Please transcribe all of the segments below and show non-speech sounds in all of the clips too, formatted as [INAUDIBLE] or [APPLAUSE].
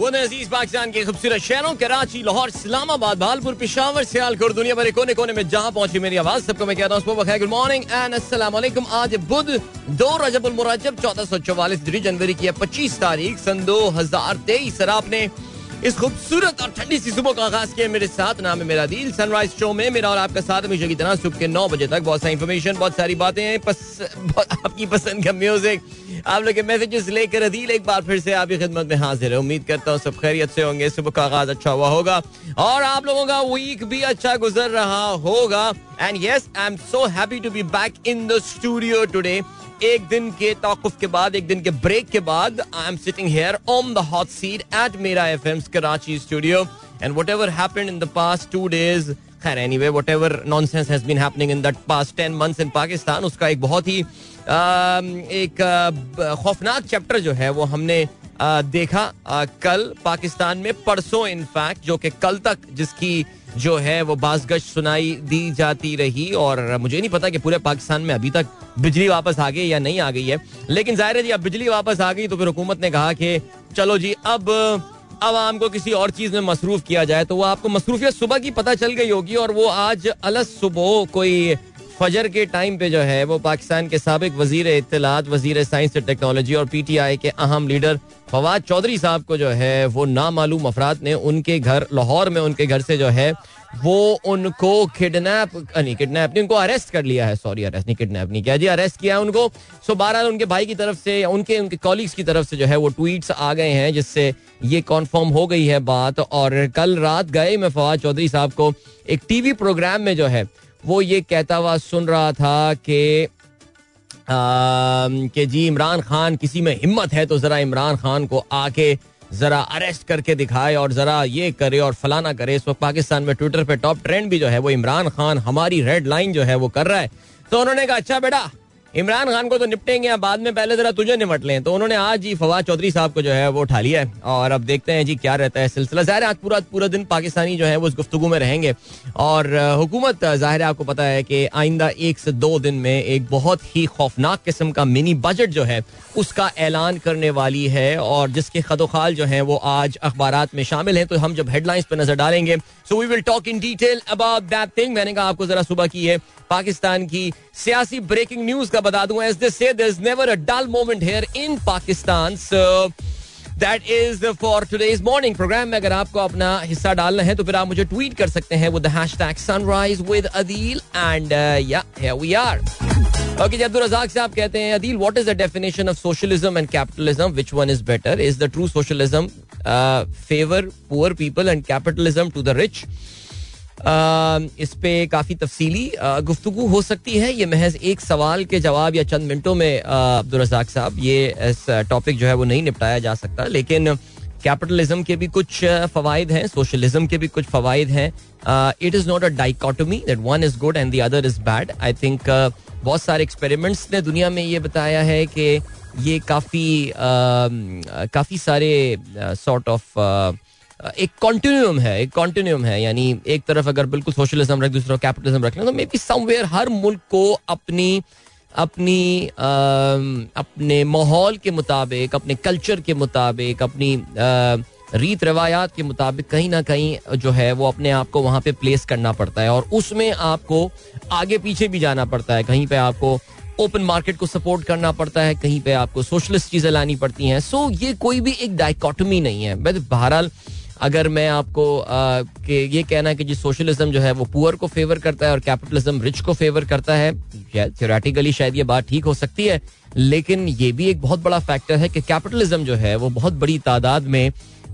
अज़ीज़ पाकिस्तान के खूबसूरत शहरों, कराची, लाहौर, इस्लामाबाद, भालपुर, पिशावर, सियालकोट, दुनिया भर कोने कोने में जहाँ पहुँची मेरी आवाज़, सबको मैं कहता हूँ गुड मॉर्निंग एंड वालेकुम आज बुध दो रजबुल मुरजब, चौदह सौ चौवालीस जनवरी की पच्चीस तारीख, सन दो हज़ार तेईस। सर आपने इस खूबसूरत और ठंडी सी सुबह का आगाज़ किया मेरे साथ नाम है मेरा दिल सनराइज शो में मेरा और आपका साथ हमेशा की तरह सुबह के नौ बजे तक बहुत सारी इन्फॉर्मेशन बहुत सारी बातें हैं पस, आपकी पसंद का म्यूज़िक आप लोग के मैसेजेस लेकर अदील एक बार फिर से आपकी खिदमत में हाजिर है। उम्मीद करता हूँ सब खैरियत से होंगे सुबह का आगाज़ अच्छा हुआ होगा। और आप लोगों का वीक भी अच्छा गुजर रहा होगा। And yes I am so happy to be back in the studio today एक दिन के तौकुफ के बाद, एक दिन के ब्रेक के बाद I am sitting here on the hot seat at मेरा F M Karachi studio and whatever in the past two days खैर anyway whatever nonsense has been happening in ten months in Pakistan उसका एक बहुत ही एक खौफनाक chapter जो है, वो हमने देखा कल पाकिस्तान में परसों इनफैक्ट जो कि कल तक जिसकी जो है, वो बासगश सुनाई दी जाती रही और मुझे नहीं पता कि पूरे पाकिस्तान में अभी तक बिजली वापस आ गई या नहीं आ गई है। लेकिन ज़ाहिर है जी, अब बिजली वापस आ गई तो फिर हुकूमत ने कहा कि चलो जी, अब आवाम को किसी और चीज़ में मसरूफ किया जाए तो वो आपको मसरूफियत सुबह की पता चल गई होगी और वो आज अलस सुबह कोई फजर के टाइम पे जो है, वो पाकिस्तान के सबक वज़ीर इतलात वज़ीर साइंस एंड टेक्नोलॉजी और पी टी आई के अहम लीडर फवाद चौधरी साहब को जो है, वो नामालूम अफराद ने उनके घर, लाहौर में उनके घर से जो है, वो उनको किडनैप नहीं किडनैप नहीं, उनको अरेस्ट कर लिया है। सॉरी अरेस्ट नहीं किडनैप नहीं किया जी अरेस्ट किया है उनको। सो बारह उनके भाई की तरफ़ से, उनके उनके कॉलीग्स की तरफ़ से जो है, वो ट्वीट्स आ गए हैं, जिससे ये कॉन्फर्म हो गई है बात। और कल रात गए मैं फवाद चौधरी साहब को, एक टीवी प्रोग्राम में जो है, वो ये कहता हुआ सुन रहा था कि कि जी, इमरान खान किसी में हिम्मत है तो जरा इमरान खान को आके जरा अरेस्ट करके दिखाए और जरा ये करे और फलाना करे। इस वक्त पाकिस्तान में ट्विटर पे टॉप ट्रेंड भी जो है, वो इमरान खान, हमारी रेड लाइन जो है, वो कर रहा है। तो उन्होंने कहा अच्छा बेटा इमरान खान को तो निपटेंगे बाद में पहले जरा तुझे निपट लें। तो उन्होंने आज ही फवाद चौधरी साहब को जो है वो उठा लिया है। और अब देखते हैं जी क्या रहता है सिलसिला। ज़ाहिर आज पूरा पूरा दिन पाकिस्तानी जो है वो उस गुफ्तु में रहेंगे। और हुकूमत ज़ाहिर आपको पता है कि आइंदा एक से दो दिन में एक बहुत ही खौफनाक किस्म का मिनी बजट जो है, उसका ऐलान करने वाली है। और जिसके खदोखाल जो है वो आज अखबार में शामिल हैं। तो हम जब हेडलाइंस पर नज़र डालेंगे so we will talk in detail about that thing मैंने कहा आपको जरा सुबह की है पाकिस्तान की सियासी ब्रेकिंग न्यूज़ का बता दूँ as this say there is never a dull moment here in Pakistan so that is for today's morning program में अगर आपको अपना हिस्सा डालना है तो फिर आप मुझे ट्वीट कर सकते हैं with the hashtag sunrise with Adeel and we are okay जी अब्दुल रजाक साहब कहते हैं Adeel what is the definition of socialism and capitalism which one is better is the true socialism favour poor people and capitalism to the rich इस पर काफ़ी तफसीली गुफ्तु हो सकती है। ये महज एक सवाल के जवाब या चंद मिनटों में अब्दुल रजाक साहब, ये इस टॉपिक जो है वो नहीं निपटाया जा सकता। लेकिन कैपिटलिज्म के भी कुछ फवायद हैं सोशलिज्म के भी कुछ फवायद हैं। It is not a dichotomy that one is good and the other is bad I think बहुत सारे एक्सपेरिमेंट्स ने दुनिया में ये बताया है कि ये काफ़ी काफ़ी सारे सॉर्ट ऑफ़ एक कॉन्टिन्यूम है एक कॉन्टिन्यूम है यानी एक तरफ़ अगर बिल्कुल सोशलिज्म रख दूसरी कैपिटलिज्म रख लें तो मे बी समवेयर हर मुल्क को अपनी अपनी आ, अपने माहौल के मुताबिक अपने कल्चर के मुताबिक अपनी रीत रवायात के मुताबिक कहीं ना कहीं जो है वो अपने आप को वहाँ पे प्लेस करना पड़ता है और उसमें आपको आगे पीछे भी जाना पड़ता है। कहीं पे आपको ओपन मार्केट को सपोर्ट करना पड़ता है कहीं पे आपको सोशलिस्ट चीज़ें लानी पड़ती हैं। सो ये कोई भी एक डाइकोटमी नहीं है। बहरहाल अगर मैं आपको कि ये कहना कि जी सोशलिज्म जो है वो पुअर को फेवर करता है और कैपिटलिज्म रिच को फेवर करता है थियोरेटिकली शायद ये बात ठीक हो सकती है, लेकिन ये भी एक बहुत बड़ा फैक्टर है कि कैपिटलिज्म जो है वो बहुत बड़ी तादाद में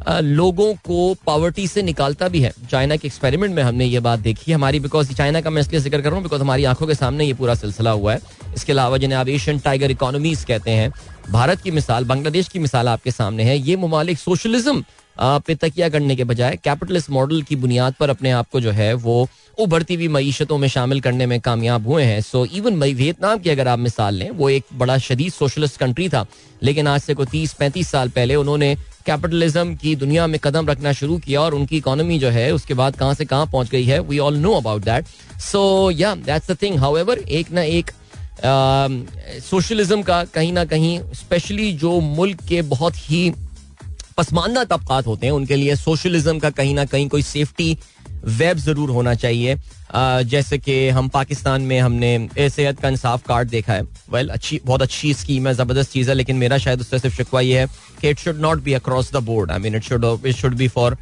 लोगों को पावर्टी से निकालता भी है। चाइना के एक्सपेरिमेंट में हमने ये बात देखी हमारी बिकॉज़ चाइना का मैं इसलिए ज़िक्र कर रहा हूँ बिकॉज़ हमारी आँखों के सामने ये पूरा सिलसिला हुआ है। इसके अलावा जिन्हें आप एशियन टाइगर इकोनॉमीज कहते हैं, भारत की मिसाल, बांग्लादेश की मिसाल आपके सामने है। ये ममालिक सोशलिज्म पे तकिया करने के बजाय कैपिटलिस्ट मॉडल की बुनियाद पर अपने आप को जो है वो उभरती हुई मीशतों में शामिल करने में कामयाब हुए हैं। सो इवन वियतनाम की अगर आप मिसाल लें, वो एक बड़ा शदीद सोशलिस्ट कंट्री था। लेकिन आज से कोई तीस, पैंतीस साल पहले उन्होंने कैपिटलिज्म की दुनिया में कदम रखना शुरू किया और उनकी इकोनॉमी जो है, उसके बाद कहाँ से कहाँ पहुँच गई है we all know about that so yeah that's the thing how एक ना एक सोशलिज्म का कहीं ना कहीं स्पेशली जो मुल्क के बहुत ही पसमानदा तबकात होते हैं, उनके लिए सोशलिज्म का कहीं ना कहीं कोई सेफ्टी वेब ज़रूर होना चाहिए। जैसे कि हम पाकिस्तान में हमने सेहत का इंसाफ कार्ड देखा है। वेल अच्छी, बहुत अच्छी स्कीम है, ज़बरदस्त चीज़ है, लेकिन मेरा शायद उससे सिर्फ़ शिकवा ये है कि it should not be across the board I mean it should it should be for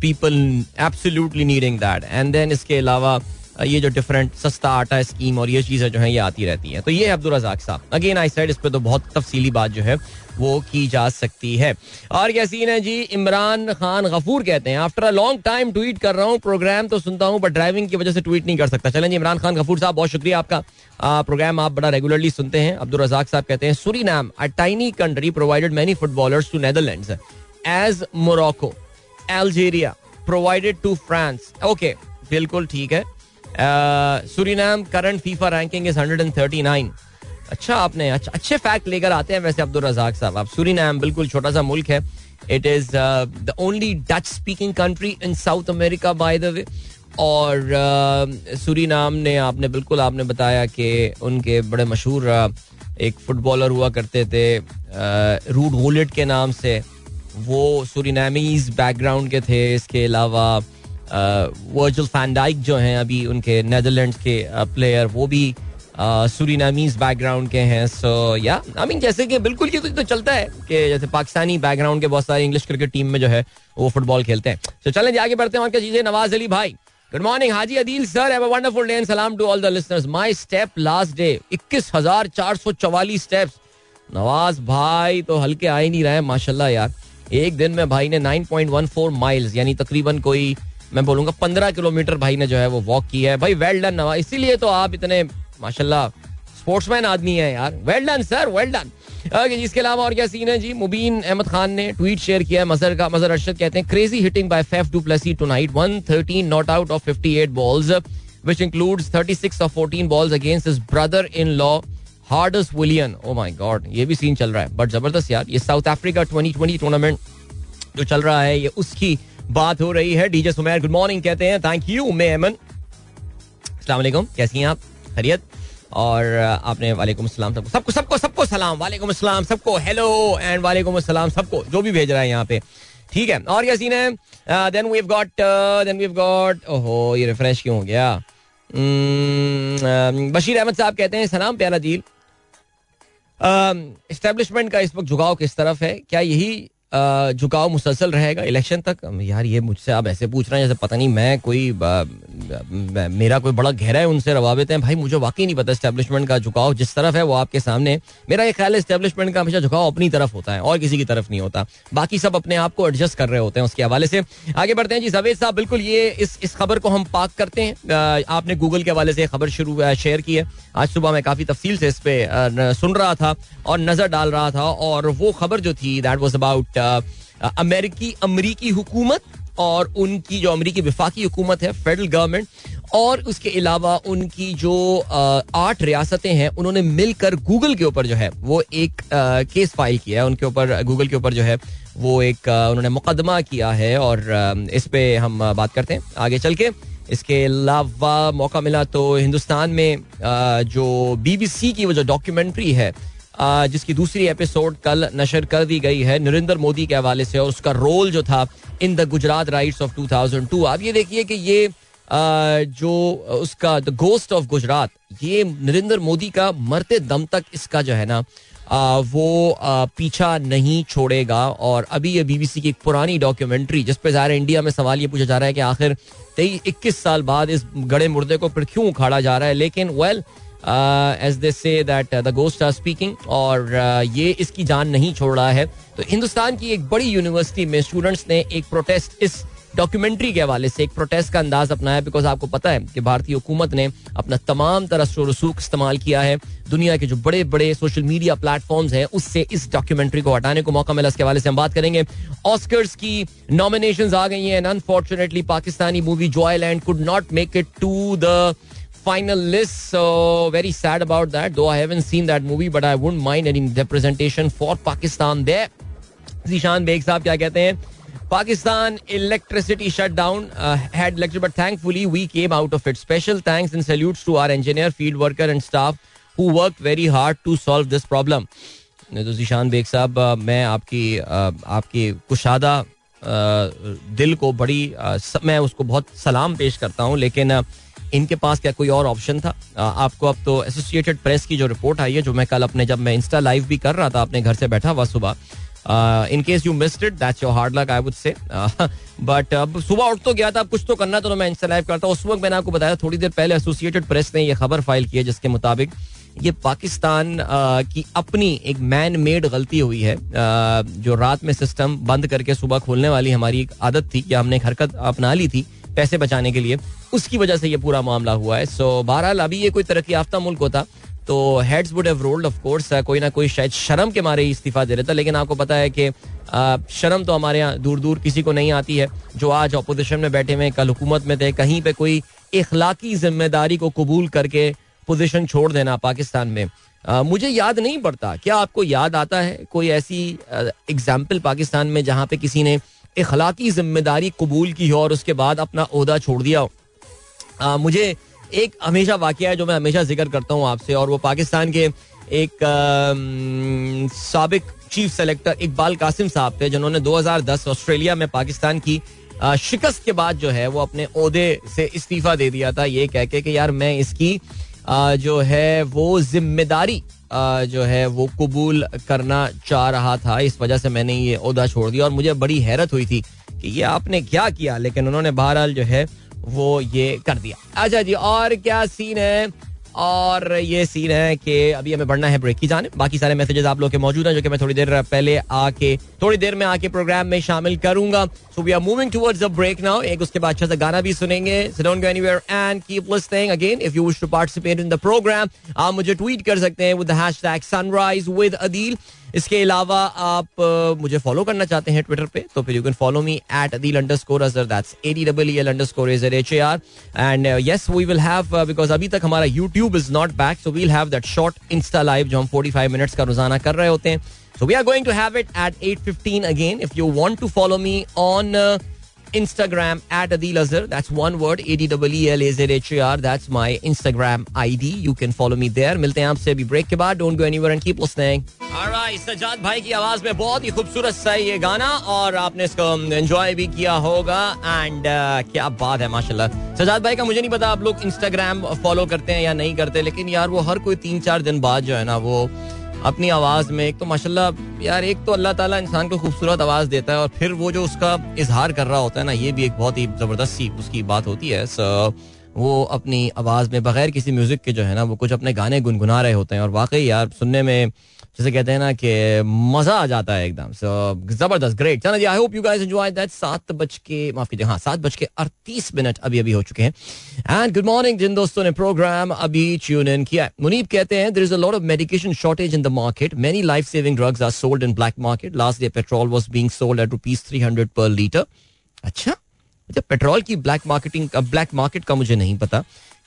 people absolutely needing that and then इसके अलावा ये जो डिफरेंट सस्ता आटा स्कीम और ये चीज़ें जो है ये आती रहती हैं। तो ये अब्दुल रजाक साहब। अगेन आई साइड इस पर तो बहुत तफसीली बात जो है वो की जा सकती है। और क्या सीन है जी इमरान खान गफूर कहते हैं after a long time tweet कर रहा हूँ प्रोग्राम तो सुनता हूँ बट ड्राइविंग की वजह से ट्वीट नहीं कर सकता। चलें जी इमरान खान गफूर साहब बहुत शुक्रिया आपका। आ, प्रोग्राम आप बड़ा रेगुलरली सुनते हैं। अब्दुल रजाक साहब कहते हैं Suriname a tiny country provided many footballers to Netherland as Morocco Algeria provided to France okay बिल्कुल ठीक है। Suriname current FIFA ranking is 139 अच्छा आपने अच्छा अच्छे फैक्ट लेकर आते हैं वैसे अब्दुल रजाक साहब। आप सुरीनाम बिल्कुल छोटा सा मुल्क है। It is the only Dutch speaking country in South America by the way और सुरीनाम uh, ने आपने बिल्कुल आपने बताया कि उनके बड़े मशहूर एक फुटबॉलर हुआ करते थे रूड वोलेट के नाम से। वो सुरीनामीज बैकग्राउंड के थे इसके अलावा वर्जल फैंडाइक जो हैं अभी उनके नेदरलैंड के प्लेयर वो भी सुरीनामीज बैकग्राउंड के हैं सो या आई मीन जैसे कि बिल्कुल ये तो चलता है कि जैसे पाकिस्तानी बैकग्राउंड के बहुत सारे इंग्लिश क्रिकेट टीम में जो है, वो फुटबॉल खेलते हैं। तो चलें आगे बढ़ते हैं और क्या चीज़ें, नवाज़ अली भाई। Good morning Haji Adeel sir have a wonderful day and सलाम to all the listeners my step last day 21444 steps Nawaz भाई तो हल्के आ ही नहीं रहे माशाल्लाह यार। एक दिन में भाई ने 9.14 माइल्स यानी तकरीबन कोई मैं बोलूँगा पंद्रह किलोमीटर भाई ने जो है वो वॉक किया है। भाई वेल डन नवा इसीलिए तो आप इतने माशाल्लाह स्पोर्ट्समैन आदमी है यार। Well done sir well done okay इसके अलावा और क्या सीन है? जी मुबीन अहमद खान ने ट्वीट शेयर किया है। मजर का मजर अरशद कहते हैं crazy hitting by Faf two plus two night one thirteen not out off fifty eight balls which includes 36 of 14 balls against his brother-in-law Hardus William. Oh my god, ये भी सीन चल रहा है। बट ज़बरदस्त यार ये साउथ अफ्रीका 2020 टूर्नामेंट जो चल रहा है ये उसकी बात हो रही है। डीजे सुमेर गुड मॉर्निंग कहते हैं। थैंक यू मे अमन। अस्सलाम कैसी हैं आप? खैरियत। और आपने वालेकुम अस्सलाम सबको सबको सबको सबको सलाम। वालेकुम अस्सलाम सबको हेलो एंड वालेकुम अस्सलाम सबको जो भी भेज रहा है यहाँ पे। ठीक है और क्या सीन है? Then we got then we got ओहो ये रिफ्रेश क्यों हो गया? hmm, बशीर अहमद साहब कहते हैं सलाम प्यारा दिल। इस्टेब्लिशमेंट का इस वक्त झुकाव किस तरफ़ है? क्या यही झुकाव मुसलसल रहेगा इलेक्शन तक? यार ये मुझसे आप ऐसे पूछ रहे हैं जैसे पता नहीं मैं कोई मेरा कोई बड़ा गहरा है उनसे रवाबित है। भाई मुझे वाकई नहीं पता स्टैब्लिशमेंट का झुकाव जिस तरफ़ है वो आपके सामने। मेरा ये ख्याल है स्टैब्लिशमेंट का हमेशा झुकाव अपनी तरफ़ होता है और किसी की तरफ़ नहीं होता। बाकी सब अपने आप को एडजस्ट कर रहे होते हैं उसके हवाले से। आगे बढ़ते हैं जी जवेद साहब, बिल्कुल ये इस इस खबर को हम पाक करते हैं। आपने गूगल के हवाले से खबर शुरू शेयर की है। आज सुबह मैं काफ़ी तफसील से इस पर सुन रहा था और नज़र डाल रहा था और वो खबर जो थी दैट वॉज़ अबाउट अमेरिकी, अमरीकी हुकूमत और उनकी जो अमरीकी विफाकी हुकूमत है फेडरल गवर्नमेंट और उसके अलावा उनकी जो आठ रियासतें हैं, उन्होंने मिलकर गूगल के ऊपर जो है, वो एक केस फ़ाइल किया है। उनके ऊपर गूगल के ऊपर जो है, वो एक उन्होंने मुकदमा किया है और इस पर हम बात करते हैं आगे चल के। इसके अलावा मौका मिला तो हिंदुस्तान में जो बीबीसी की वो जो डॉक्यूमेंट्री है जिसकी दूसरी एपिसोड कल नशर कर दी गई है। नरेंद्र मोदी के हवाले से और उसका रोल जो था in the Gujarat riots of 2002 आप ये देखिए कि ये जो उसका द गोस्ट ऑफ़ गुजरात, ये नरेंद्र मोदी का मरते दम तक इसका जो है ना वो पीछा नहीं छोड़ेगा। और अभी ये बीबीसी की एक पुरानी डॉक्यूमेंट्री, जिस पे ज़ाहिर इंडिया में सवाल ये पूछा जा रहा है कि आखिर तेईस, इक्कीस साल बाद इस गड़े मुर्दे को फिर क्यों उखाड़ा जा रहा है? लेकिन well as they say that the ghost are speaking और uh, ये इसकी जान नहीं छोड़ रहा है। तो हिंदुस्तान की एक बड़ी यूनिवर्सिटी में स्टूडेंट्स ने एक प्रोटेस्ट इस डॉक्यूमेंट्री के हवाले से एक प्रोटेस्ट का अंदाज अपनाया बिकॉज़ आपको पता है कि भारतीय हुकूमत ने अपना तमाम तरह से रसूख इस्तेमाल किया है। दुनिया के जो बड़े बड़े सोशल मीडिया प्लेटफॉर्म्स हैं उससे इस डॉक्यूमेंट्री को हटाने को मौका मिला। इसके हवाले से हम बात करेंगे। ऑस्कर्स की नॉमिनेशन आ गई हैं। Unfortunately Pakistani movie Joyland could not make it to the final list. So very sad about that. Though I haven't seen that movie, but I wouldn't mind any representation for Pakistan there. Zeeshan Baig sahab क्या कहते हैं Pakistan electricity shutdown uh, had lecture, but thankfully we came out of it. Special thanks and salutes to our engineer, field worker, and staff who worked very hard to solve this problem. तो जीशान बेग साहब मैं आपकी आपकी कुशादा दिल को बड़ी मैं उसको बहुत सलाम पेश करता हूँ लेकिन इनके पास क्या कोई और ऑप्शन था? आपको अब तो एसोसिएटेड प्रेस की जो रिपोर्ट आई है, जो मैं कल अपने जब मैं इंस्टा लाइव भी कर रहा था, अपने घर से बैठा हुआ सुबह in case you missed it that's your hard luck I would say but अब सुबह उठ तो गया था, अब कुछ तो करना तो मैं इंस्टा लाइव करता उस वक्त मैंने आपको बताया, थोड़ी देर पहले एसोसिएटेड प्रेस ने यह खबर फ़ाइल की है, जिसके मुताबिक ये पाकिस्तान की अपनी एक मैन मेड गलती हुई है। जो रात में सिस्टम बंद करके सुबह खोलने वाली हमारी एक आदत थी कि हमने एक हरकत अपना ली थी पैसे बचाने के लिए। उसकी वजह से ये पूरा मामला हुआ है। सो बहरहाल अभी ये कोई तरक्की याफ्ता मुल्क होता तो heads would have rolled of course कोई ना कोई शायद शर्म के मारे ही इस्तीफा दे रहा था लेकिन आपको पता है कि शर्म तो हमारे यहाँ दूर दूर किसी को नहीं आती है। जो आज अपोजिशन में बैठे हुए कल हुकूमत में थे कहीं पे कोई इखलाकी ज़िम्मेदारी को कबूल करके पोजीशन छोड़ देना पाकिस्तान में। आ, मुझे याद नहीं पड़ता। क्या आपको याद आता है कोई ऐसी एग्ज़ाम्पल पाकिस्तान में जहाँ पे किसी ने इखलाकी ज़िम्मेदारी कबूल की हो और उसके बाद अपना अहदा छोड़ दिया हो। आ, मुझे एक हमेशा वाक्य है जो मैं हमेशा ज़िक्र करता हूँ आपसे और वो पाकिस्तान के एक सबक चीफ सेलेक्टर इकबाल कासिम साहब थे जिन्होंने 2010 ऑस्ट्रेलिया में पाकिस्तान की शिकस्त के बाद जो है वो अपने ओहदे से इस्तीफा दे दिया था। ये कह के कि यार मैं इसकी आ, जो है वो ज़िम्मेदारी जो है, वो कबूल करना चाह रहा था। इस वजह से मैंने ये अहदा छोड़ दिया और मुझे बड़ी हैरत हुई थी कि ये आपने क्या किया, लेकिन उन्होंने बहरहाल जो है, वो ये कर दिया। अच्छा जी, और क्या सीन है? और ये सीन है कि अभी हमें बढ़ना है ब्रेक की जाने बाकी सारे मैसेजेस आप लोग के मौजूद हैं, जो कि मैं थोड़ी देर पहले आके, थोड़ी देर में आके प्रोग्राम में शामिल करूँगा। So we are moving towards a break now एक उसके बाद अच्छा सा गाना भी सुनेंगे। So don't go anywhere and keep listening again if you wish to participate in the program आप मुझे ट्वीट कर सकते हैं with the hashtag sunrise with Adeel इसके अलावा आप मुझे फॉलो करना चाहते हैं ट्विटर पे तो फिर you can follow me at the underscore Azhar that's A D double L underscore is H A R and yes we will have because अभी तक हमारा YouTube is not back so we'll have that short insta live जो हम 45 minutes का रोज़ाना कर रहे होते हैं. So we are going to have it at 8:15 again if you want to follow me on Instagram at Adil Azhar. That's one word. A D W E L A Z H A R. That's my Instagram ID. You can follow me there. मिलते हैं आपसे अभी break के बाद. Don't go anywhere and keep listening. Alright, Sajjad भाई की आवाज़ में बहुत ही खूबसूरत सा ये गाना और आपने इसको एंजॉय भी किया होगा एंड uh, क्या बात है माशाल्लाह सजाद भाई का मुझे नहीं पता आप लोग इंस्टाग्राम फॉलो करते हैं या नहीं करते लेकिन यार वो हर कोई तीन चार दिन बाद जो है ना वो अपनी आवाज़ में। एक तो माशाल्लाह यार, एक तो अल्लाह ताला इंसान को खूबसूरत आवाज़ देता है और फिर वो जो उसका इजहार कर रहा होता है ना, ये भी एक बहुत ही ज़बरदस्त सी उसकी बात होती है। सो वो अपनी आवाज़ में बगैर किसी म्यूज़िक के जो है ना, वो कुछ अपने गाने गुनगुना रहे होते हैं। और वाकई यार, सुनने में जैसे कहते हैं ना कि मज़ा आ जाता है एकदम। सो ज़बरदस्त ग्रेट चलो जी I hope you guys enjoy that सात बज के, माफ़ कीजिए हाँ सात बज के अड़तीस मिनट अभी अभी हो चुके हैं। एंड गुड मॉर्निंग जिन दोस्तों ने प्रोग्राम अभी ट्यून इन किया है। मुनीब कहते हैं there is a lot of medication shortage in the market many life saving drugs are sold in black market last day petrol was being sold at rupees 300 per litre अच्छा? अच्छा petrol की black marketing black market का मुझे नहीं पता।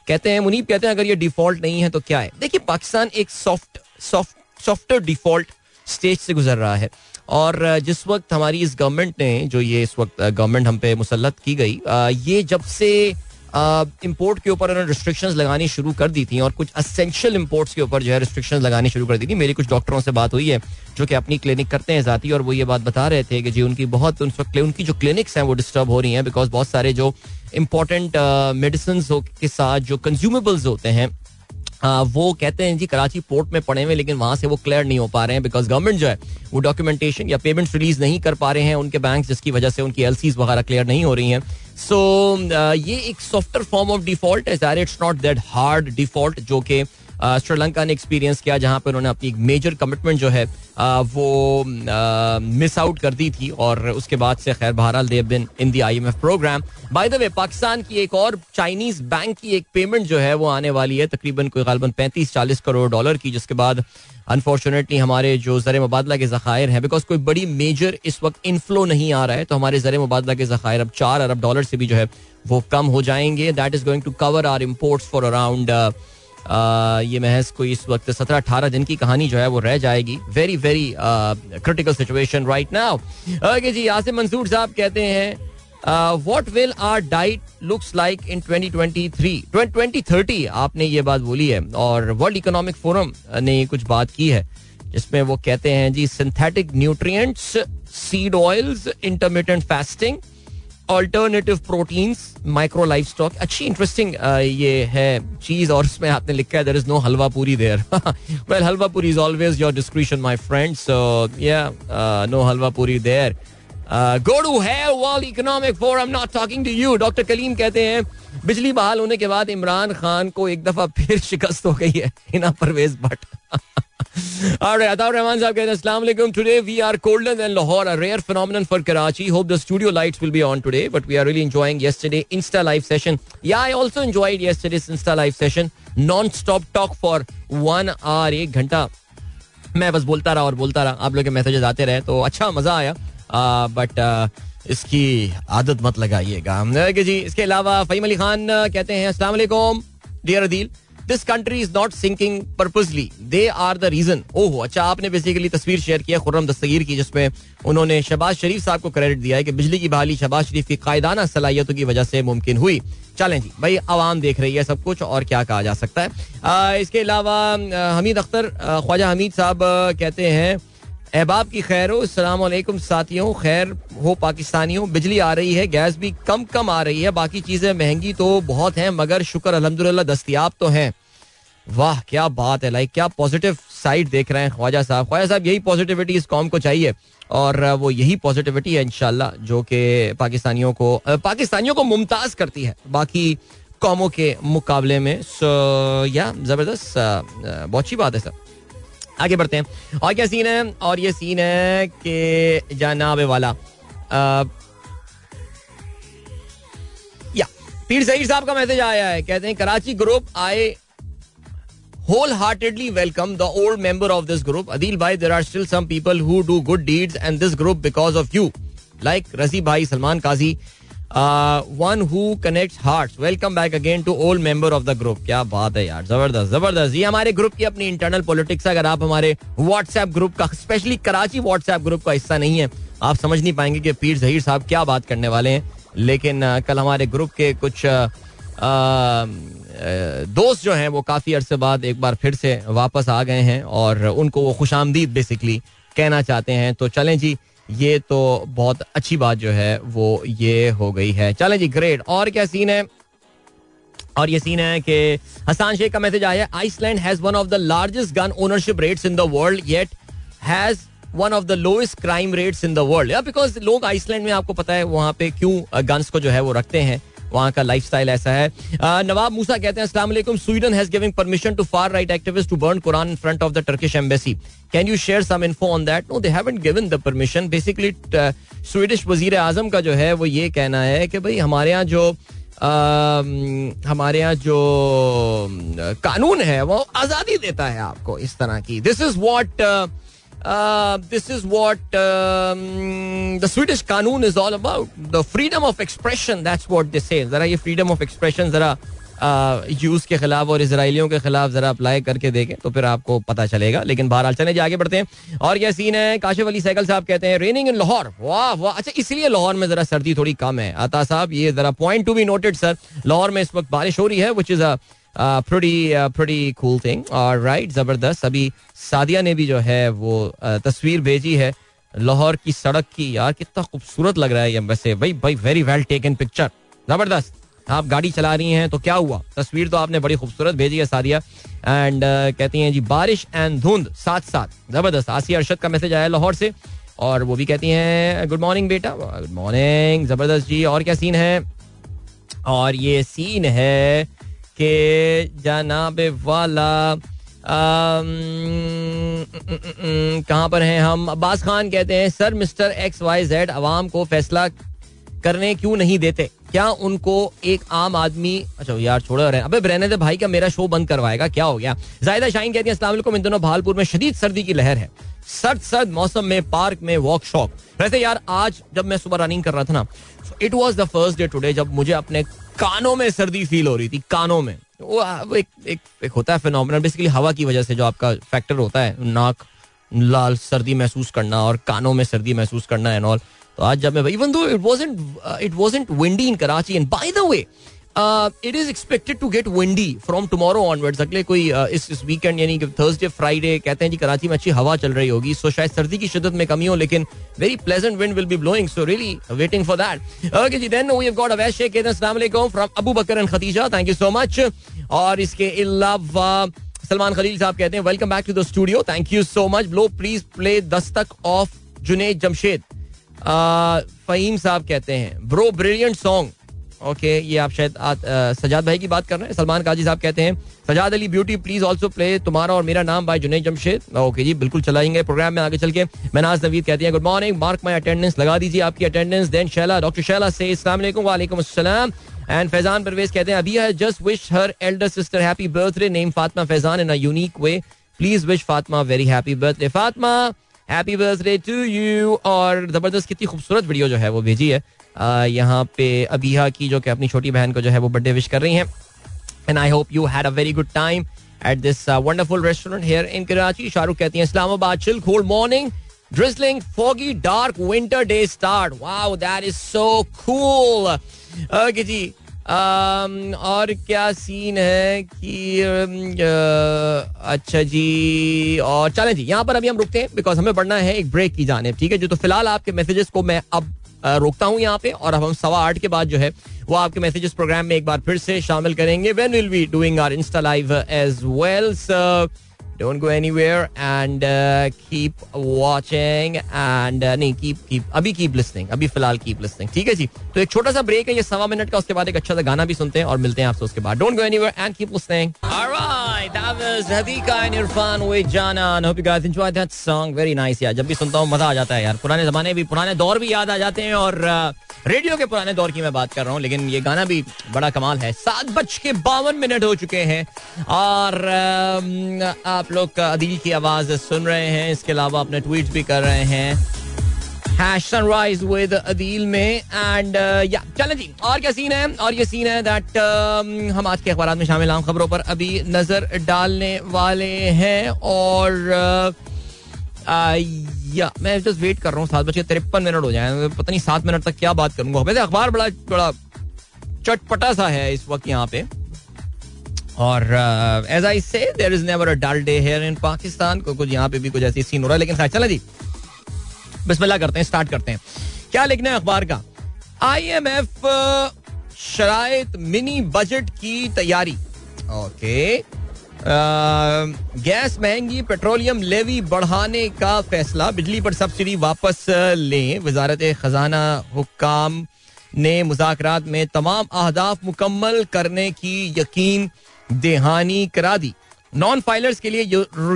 कहते हैं, मुनीब कहते हैं, अगर ये डिफ़ॉल्ट नहीं है तो क्या है? देखिए, पाकिस्तान एक soft soft software default stage से गुजर रहा है। और जिस वक्त हमारी इस गवर्नमेंट ने, जो ये इस वक्त गवर्नमेंट हम पे मुसलत की गई ये जब से इम्पोर्ट के ऊपर उन्होंने रिस्ट्रिक्शन लगानी शुरू कर दी थी और कुछ असेंशियल इम्पोर्ट्स के ऊपर जो है रिस्ट्रिक्शन लगानी शुरू कर दी थी, मेरी कुछ डॉक्टरों से बात हुई है, जो कि अपनी क्लिनिक करते हैं जाती, और वो ये बात बता रहे थे कि जी उनकी बहुत उन वक्त उनकी जो क्लिनिक्स हैं वो डिस्टर्ब हो रही हैं बिकॉज़ बहुत सारे जो इंपॉर्टेंट मेडिसिन के साथ जो कंज्यूमेबल्स होते हैं वो कहते हैं जी, कराची पोर्ट में पड़े हुए, लेकिन वहाँ से वो क्लियर नहीं हो पा रहे हैं बिकॉज़ गवर्नमेंट जो है, वो डॉक्यूमेंटेशन या पेमेंट रिलीज़ नहीं कर पा रहे हैं उनके बैंक जिसकी वजह से उनकी एल वगैरह क्लियर नहीं हो रही हैं। सो ये एक सॉफ्टवेयर फॉर्म ऑफ़ डिफ़ॉल्ट है it's not that hard default जो कि श्रीलंका ने एक्सपीरियंस किया जहाँ पर उन्होंने अपनी मेजर कमिटमेंट जो है वो मिस आउट कर दी थी और उसके बाद से खैर बहरहाल they've been in the IMF program by the way Pakistan की एक और चाइनीज़ बैंक की एक पेमेंट जो है वो आने वाली है, तकरीबन कोई गालबन पैंतीस चालीस करोड़ डॉलर की, जिसके बाद अनफॉर्चुनेटली हमारे जो जर मुबादला के जखायर हैं बिकॉज़ कोई बड़ी मेजर इस वक्त इनफ्लो नहीं आ रहा है तो हमारे जर मुबादला के जखायर अब चार अरब डॉलर से भी जो है वो कम हो जाएँगे. That is going to cover our imports for around ये महज कोई इस वक्त सत्रह अठारह दिन की कहानी जो है वो रह जाएगी। Very very critical situation right now okay जी आसिम मंसूर साहब कहते हैं what will our diet looks like in 2023 2030 आपने ये बात बोली है और वर्ल्ड इकोनॉमिक फोरम ने कुछ बात की है, जिसमें वो कहते हैं जी synthetic nutrients seed oils intermittent fasting alternative proteins micro life stock अच्छी इंटरेस्टिंग ये है चीज़ और उसमें आपने लिखा है देर इज़ नो हलवा पूरी there well halwa puri is always your description my friend so या no halwa puri there go to hell world economic forum not talking to you doctor Kaleem कहते हैं, बिजली बहाल होने के बाद इमरान खान को एक दफ़ा फिर शिकस्त हो गई है इना परवेज भट्ट [LAUGHS] हैं आप लोग मैसेजेस आते रहे तो अच्छा मज़ा आया बट इसकी आदत मत लगाइएगा जी इसके अलावा फहीम अली खान कहते हैं वालेकुम dear Adeel this country is not sinking purposely they are the reason ओहो अच्छा आपने बेसिकली तस्वीर शेयर किया खुर्रम दस्तगीर की जिसमें उन्होंने शहबाज शरीफ साहब को क्रेडिट दिया है कि बिजली की बहाली शहबाज शरीफ की कायदाना सलाहियतों की वजह से मुमकिन हुई। चलें जी भाई आवाम देख रही है सब कुछ और क्या कहा जा सकता है। आ, इसके अलावा हमीद अख्तर ख्वाजा हमीद साहब कहते हैं अहबाब की खैर हो अलैक्म साथियों। खैर हो, पाकिस्तानियों, बिजली आ रही है, गैस भी कम कम आ रही है, बाकी चीज़ें महँगी तो बहुत हैं, मगर शुक्र अलहमदुल्ला दस्तियाब तो हैं। वाह, क्या बात है लाइक क्या पॉजिटिव साइड देख रहे हैं ख्वाजा साहब। ख्वाजा साहब, यही पॉजिटिविटी इस कॉम को चाहिए, और वो यही पॉजिटिविटी है इनशाला जो कि पाकिस्तानियों को पाकिस्तानियों को मुमताज़ करती है, बाकी कौमों के मुकाबले में। सो या ज़बरदस्त बहुत अच्छी बात है सर आगे बढ़ते हैं। और क्या सीन है? और ये सीन है कि जनाब वाला। या, पीर सईद साहब का मैसेज आया है। कहते हैं, Karachi group a whole heartedly welcome the old member of this group Adil भाई there are still some people who do good deeds and this group because of you like Rasi भाई सलमान काजी one who connects hearts. Welcome back again to old member of the group. क्या बात है यार, ज़बरदस्त ज़बरदस्त ये हमारे ग्रुप की अपनी इंटरनल पॉलिटिक्स है अगर आप हमारे व्हाट्सएप ग्रुप का स्पेशली कराची व्हाट्सएप ग्रुप का हिस्सा नहीं है, आप समझ नहीं पाएँगे कि पीर जहीर साहब क्या बात करने वाले हैं लेकिन कल हमारे ग्रुप के कुछ दोस्त जो हैं, वो काफ़ी अरसे बाद एक बार फिर से वापस आ गए हैं और उनको वो खुश बेसिकली कहना चाहते हैं तो चलें जी ये तो बहुत अच्छी बात जो है, वो ये हो गई है। चले जी ग्रेट और क्या सीन है? और ये सीन है कि हसान शेख का मैसेज आया Iceland has one of the largest gun ownership rates in the world yet has one of the lowest crime rates in the world because लोग आइसलैंड में आपको पता है, वहाँ पे क्यों गन्स को जो है वो रखते हैं। वहाँ का लाइफ ऐसा है। नवाब मूसा कहते हैं, अस्सलाम Sweden has giving permission to far right activist to burn Quran in front of the Turkish embassy can you share some info on that no they haven't given the permission basically Swedish वज़ीर आज़म का जो है, वो ये कहना है कि भाई, हमारे यहाँ जो हमारे यहाँ जो कानून है, वो आज़ादी देता है आपको, इस तरह की। This is what Is what um, the Swedish कानून all about. The freedom of expression, that's what they say. जरा ये freedom of expression जरा यूज़ के खिलाफ और इसराइलियों के खिलाफ जरा अप्लाई करके देखें तो फिर आपको पता चलेगा लेकिन बाहर बहरहाल चले आगे बढ़ते हैं और क्या सीन है काशिफ अली सैकल साहब कहते हैं रेनिंग इन लाहौर वाह वाह अच्छा इसलिए लाहौर में जरा सर्दी थोड़ी कम है आता साहब ये जरा point to be noted sir Lahore में इस वक्त बारिश हो रही है which is a pretty cool thing और राइट ज़बरदस्त। अभी सादिया ने भी जो है वो तस्वीर भेजी है लाहौर की सड़क की। यार कितना खूबसूरत लग रहा है ये वैसे। भाई भाई वेरी वेल टेकन पिक्चर ज़बरदस्त। आप गाड़ी चला रही हैं तो क्या हुआ? तस्वीर तो आपने बड़ी खूबसूरत भेजी है सादिया। एंड uh, कहती हैं जी बारिश एंड धुंध साथ साथ। ज़बरदस्त। आसिया अरशद का मैसेज आया लाहौर से। और वो भी कहती हैं गुड मॉर्निंग बेटा। गुड मॉर्निंग ज़बरदस्त जी और क्या सीन है? और ये सीन है कि जनाब वाला कहाँ पर हैं हम? अब्बास खान कहते हैं, sir, mister X Y Z अवाम को फैसला करने क्यों नहीं देते? क्या उनको एक आम आदमी अच्छा यार, छोड़ो रहे अबे, रहने दे भाई का मेरा शो बंद करवाएगा? क्या हो गया? जायदा शाइन कहती है इन दोनों भालपुर में शदीद सर्दी की लहर है। सर्द सर्द मौसम में, पार्क में वॉक शॉप वैसे यार, आज जब मैं सुबह रनिंग कर रहा था ना it was the first day today जब मुझे अपने कानों में सर्दी फील हो रही थी कानों में। वो एक एक, एक होता है फिनोमिनल बेसिकली हवा की वजह से जो आपका फैक्टर होता है नाक लाल सर्दी महसूस करना और कानों में सर्दी महसूस करना एंड ऑल तो आज जब मैं even though it wasn't it wasn't windy in Karachi and by the way it is expected to get windy from tomorrow onwards अगले कोई uh, इस इस वीकेंड यानी कि थर्सडे फ्राइडे कहते हैं जी कराची में अच्छी हवा चल रही होगी सो शायद सर्दी की शिद्दत में कमी हो लेकिन very pleasant wind will be blowing so really waiting for that okay ji then we have got Awais Sheikh अस्सलाम वालेकुम from Abu Bakar and Khadija thank you so much और इसके अलावा सलमान खलील साहब कहते हैं welcome back to the studio thank you so much blow please play Dastak of Junaid Jamshed Faheem साहब कहते हैं ब्रो ब्रिलियंट सॉन्ग ओके ये आप शायद सजाद भाई की बात कर रहे हैं। सलमान काजी साहब कहते हैं, Sajjad Ali beauty please also play तुम्हारा और मेरा नाम बाय जुनेद जमशेद ओके जी, बिल्कुल चलाएँगे प्रोग्राम में आगे चल के। मनाज नवीद कहती है good morning mark my attendance लगा दीजिए आपकी attendance then Shaila doctor Shaila से वालेकुम अस्सलाम. एंड फैजान परवेज कहते हैं, अभी just wish her elder sister happy birthday name Fatima Faizan in a unique way please wish Fatima very happy birthday Fatima happy birthday to you और ज़बरदस्त कितनी खूबसूरत वीडियो जो है वो भेजी है। यहाँ पे अबीहा की जो कि अपनी छोटी बहन को जो है वो बर्थडे विश कर रही हैं। And I hope you had a very good time at this wonderful restaurant here in Karachi Shahrukh कहती हैं, Islamabad chill cold morning drizzling, foggy, dark winter day start. Wow, that is so cool. Okay, जी। और क्या scene है कि uh, अच्छा जी और चलें जी यहाँ पर अभी हम रुकते हैं बिकॉज़ हमें बढ़ना है एक ब्रेक की जाने ठीक है जो? तो फ़िलहाल आपके मैसेजेस को मैं अब रोकता हूँ यहाँ पे और अब हम सवा आठ के बाद जो है वो आपके मैसेजेस प्रोग्राम में एक बार फिर से शामिल करेंगे। When will be doing our insta live as well don't go anywhere and keep watching and नहीं कीप कीप अभी कीप लिसनिंग अभी फ़िलहाल कीप लिसनिंग ठीक है जी? तो एक छोटा सा ब्रेक है, ये सवा मिनट का, उसके बाद एक अच्छा सा गाना भी सुनते हैं और मिलते हैं आपसे उसके बाद। Don't go anywhere and keep listening जब भी सुनता हूँ, मज़ा आ जाता है यार। पुराने जमाने भी, पुराने दौर भी याद आ जाते हैं और रेडियो के पुराने दौर की मैं बात कर रहा हूँ, लेकिन ये गाना भी बड़ा कमाल है। सात बज के बावन मिनट हो चुके हैं और आप लोग अदील की आवाज़ सुन रहे हैं इसके अलावा अपने ट्वीट भी कर रहे हैं। हैश सनराइज विद अदील में एंड या चलें जी और क्या सीन है? और ये सीन है दैट uh, हम आज के अखबार में शामिल आम खबरों पर अभी नज़र डालने वाले हैं और uh, uh, या मैं जस्ट वेट कर रहा हूँ सात बजे तिरपन मिनट हो जाए पता नहीं सात मिनट तक क्या बात करूँगा। वैसे अखबार बड़ा बड़ा चटपटा सा है इस वक्त यहाँ पे। और as I say there is never a dull day here in Pakistan को, कुछ यहाँ पे भी कुछ ऐसी सीन हो रहा है, लेकिन चला जी। बिस्मिल्लाह करते हैं स्टार्ट करते हैं। क्या लिखना है अखबार का? आई एम एफ़ शराइत मिनी बजट की तैयारी। ओके गैस महँगी, पेट्रोलियम लेवी बढ़ाने का फैसला। बिजली पर सब्सिडी वापस लें। वजारत खजाना हुकाम ने मुजाकरात में तमाम अहदाफ मुकम्मल करने की यकीन दहानी करा दी। नॉन फाइलर्स के लिए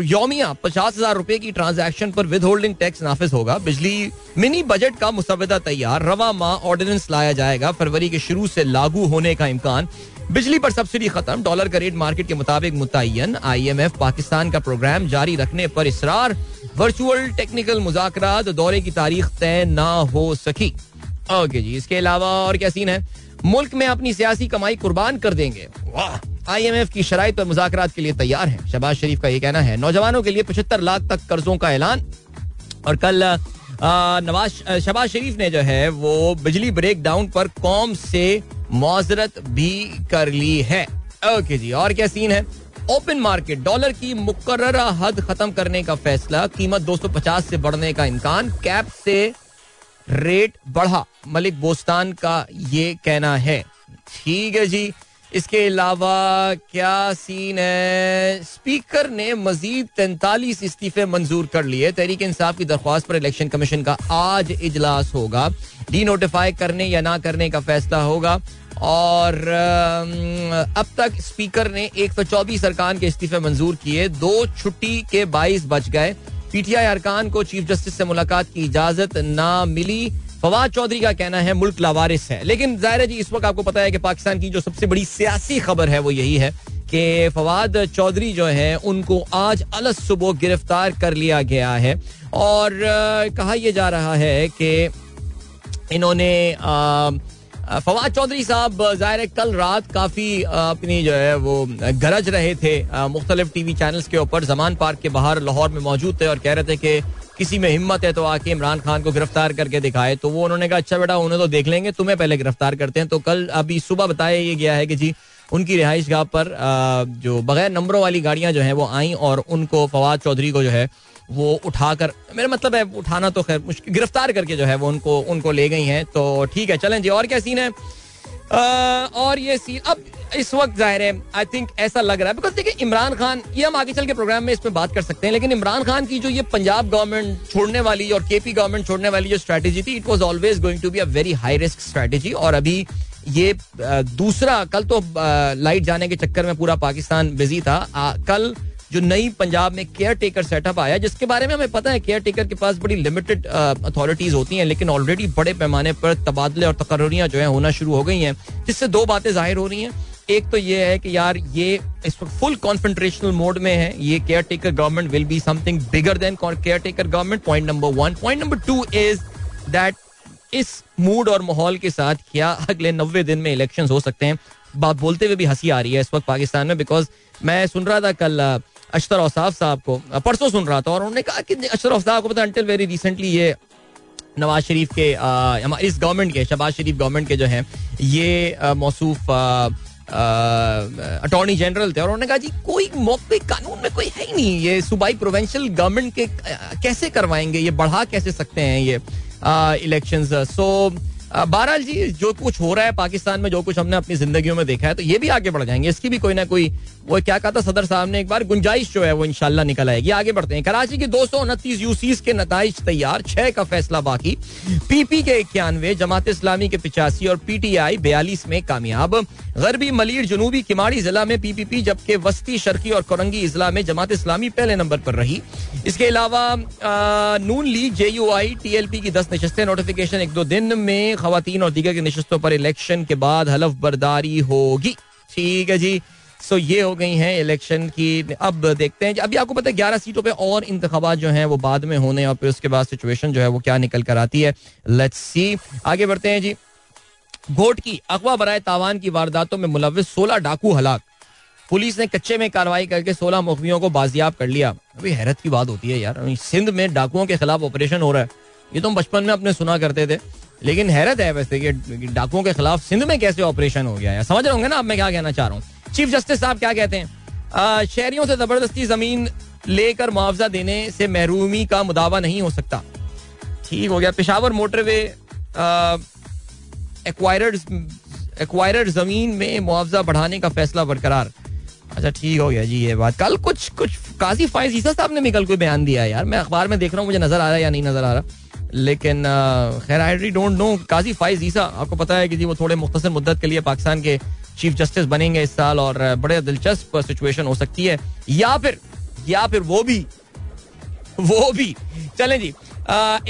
योमिया पचास हज़ार रुपए की ट्रांजैक्शन पर विद होल्डिंग टैक्स नाफिज होगा। बिजली मिनी बजट का मुसवदा तैयार। रवा माह ऑर्डिनेंस लाया जाएगा। फरवरी के शुरू से लागू होने का इम्कान। बिजली पर सब्सिडी खत्म। डॉलर का रेट मार्केट के मुताबिक मुतन आईएमएफ पाकिस्तान का प्रोग्राम जारी रखने पर इसरार। वर्चुअल टेक्निकल मुजाकर दौरे की तारीख तय ना हो सकी। ओके जी, इसके अलावा और क्या सीन है? मुल्क में अपनी सियासी कमाई कुर्बान कर देंगे। वाह! आईएमएफ की शराइ पर मुजाकर के लिए तैयार है। शबाज शरीफ का ये कहना है, नौजवानों के लिए पचहत्तर लाख तक कर्जों का ऐलान। और कल नवाज़ शबाज शरीफ ने जो है, वो बिजली ब्रेक डाउन पर कौम से माजरत भी कर ली है। ओके जी, और क्या सीन है? ओपन मार्केट, डॉलर की मुकर हद खत्म करने का फैसला, कीमत 250 से बढ़ने का इम्कान, कैप से रेट बढ़ा। मलिक बोस्तान का ये कहना है। ठीक है जी इसके अलावा क्या सीन है? स्पीकर ने मजीद तैतालीस इस्तीफे मंजूर कर लिए। तहरीक इंसाफ की दरख्वास्त पर इलेक्शन कमीशन का आज इजलास होगा। डी नोटिफाई करने या ना करने का फैसला होगा। और अब तक स्पीकर ने एक सौ चौबीस अरकान के इस्तीफे मंजूर किए। दो छुट्टी के बाईस बच गए। पीटीआई अरकान को चीफ जस्टिस से मुलाकात की इजाज़त ना मिली। फवाद चौधरी का कहना है, मुल्क लावारिस है। लेकिन ज़ाहिर है जी, इस वक्त आपको पता है कि पाकिस्तान की जो सबसे बड़ी सियासी खबर है, वो यही है कि फवाद चौधरी जो है, उनको आज अलस सुबह गिरफ़्तार कर लिया गया है। और कहा यह जा रहा है कि इन्होंने फवाद चौधरी साहब, ज़ाहिर है कल रात काफ़ी अपनी जो है, वो गरज रहे थे मुख्तलिफ़ टीवी चैनल्स के ऊपर, जमान पार्क के बाहर लाहौर में मौजूद थे और कह रहे थे कि किसी में हिम्मत है तो आके इमरान खान को गिरफ़्तार करके दिखाए। तो वो उन्होंने कहा अच्छा बेटा उन्हें तो देख लेंगे तुम्हें पहले गिरफ़्तार करते हैं। तो कल अभी सुबह बताया ये गया है कि जी उनकी रिहाइश गाह पर जो बगैर नंबरों वाली गाड़ियाँ जो है वो आई और उनको फवाद चौधरी को जो है वो उठाकर मेरा मतलब है उठाना तो खैर मुश्किल गिरफ़्तार करके जो है वो उनको उनको ले गई हैं। तो ठीक है चलें जी और क्या सीन है? आ, और ये सीन अब इस वक्त ज़ाहिर है आई थिंक ऐसा लग रहा है। बिकॉज़ देखिए इमरान खान ये हम आगे चल के प्रोग्राम में इसमें बात कर सकते हैं लेकिन इमरान खान की जो ये पंजाब गवर्नमेंट छोड़ने वाली और केपी गवर्नमेंट छोड़ने वाली जो स्ट्रेटेजी थी it was always going to be a very high risk strategy और अभी ये दूसरा कल तो लाइट जाने के चक्कर में पूरा पाकिस्तान बिज़ी था। आ, कल जो नई पंजाब में केयर टेकर सेटअप आया जिसके बारे में हमें पता है केयर टेकर के पास बड़ी लिमिटेड अथॉरिटीज होती हैं लेकिन ऑलरेडी बड़े पैमाने पर तबादले और तकर्रियाँ जो है होना शुरू हो गई हैं जिससे दो बातें ज़ाहिर हो रही हैं। एक तो ये है कि यार ये इस वक्त फुल कॉन्फेंट्रेशनल मोड में है। ये caretaker government will be something bigger than caretaker government point number one point number two is that इस मूड और माहौल के साथ क्या अगले नब्बे दिन में इलेक्शन हो सकते हैं? बात बोलते हुए भी हँसी आ रही है इस वक्त पाकिस्तान में बिकॉज़ मैं सुन रहा था कल अशतर औसाफ साहब को परसों सुन रहा था और उन्होंने कहा कि अशतर औसाफ को पता अंटिल वेरी रिसेंटली ये नवाज़ शरीफ के इस गवर्नमेंट के, शबाज शरीफ गवर्नमेंट के जो है, ये मौसूफ अटॉर्नी जनरल थे और उन्होंने कहा, जी, कोई मौके, कानून में कोई है ही नहीं। ये सूबाई प्रोवेंशियल गवर्नमेंट के कैसे करवाएँगे? ये बढ़ा कैसे सकते हैं ये इलेक्शंस सो बहरहाल जी, जो कुछ हो रहा है पाकिस्तान में, जो कुछ हमने अपनी ज़िंदगी में देखा है तो ये भी आगे बढ़ जाएँगे। इसकी भी कोई ना कोई, वो क्या कहा था सदर साहब ने एक बार, गुंजाइश जो है वो इनशाला निकल आएगी। आगे बढ़ते हैं। कराची के दो सौ उनतीस यूसीस के नतज तैयार, छह का फैसला बाकी। पीपी के इक्यानवे, जमात इस्लामी के पिचासी और पीटीआई बयालीस में कामयाब। गरबी मलिर जनूबी किमाड़ी जिला में पीपीपी जबकि वस्ती, शर्की और कोरंगी इजला में जमात इस्लामी पहले नंबर पर रही। इसके अलावा Noon League J U I T L P की दस नशस्तें नोटिफिकेशन एक दो दिन में खातन और दीगर की नशस्तों पर इलेक्शन के बाद हलफ बर्दारी होगी। ठीक है जी। सो ये हो गई हैं इलेक्शन की। अब देखते हैं अभी आपको पता है, ग्यारह सीटों पे और इंतबात जो हैं, वो बाद में होने और फिर उसके बाद सिचुएशन जो है, वो क्या निकल कर आती है। लेट्स सी आगे बढ़ते हैं जी। घोट की अगवा बरए तावान की वारदातों में मुलविस सोलह डाकू हलाक। पुलिस ने कच्चे में कार्रवाई करके सोलह मुखबियों को बाजियाब कर लिया। अभी हैरत की बात होती है यार। सिंध में डाकुओं के खिलाफ ऑपरेशन हो रहा है। ये तो हम बचपन में अपने सुना करते थे। लेकिन हैरत है वैसे कि डाकुओं के खिलाफ सिंध में कैसे ऑपरेशन हो गया है? समझ रहे होंगे ना अब मैं क्या कहना चाह रहा हूँ। चीफ जस्टिस साहब क्या कहते हैं? शहरियों से ज़बरदस्ती ज़मीन लेकर मुआवजा देने से महरूमी का मुदावा नहीं हो सकता। ठीक हो गया। पिशावर मोटरवे एक्वायरड ज़मीन में मुआवजा बढ़ाने का फैसला बरकरार। अच्छा ठीक हो गया जी ये बात। कल कुछ कुछ काजी फाइज ईसा साहब ने भी कल कोई बयान दिया यार। मैं अखबार में देख रहा हूँ, मुझे नज़र आ रहा है या नहीं नज़र आ रहा। लेकिन खैर आई डोंट नो काजी फाइज ईसा आपको पता है कि जी वो थोड़े मुख्तर मुद्दत के लिए पाकिस्तान के चीफ जस्टिस बनेंगे इस साल और बड़े दिलचस्प सिचुएशन हो सकती है। या फिर या फिर वो भी वो भी। चलें जी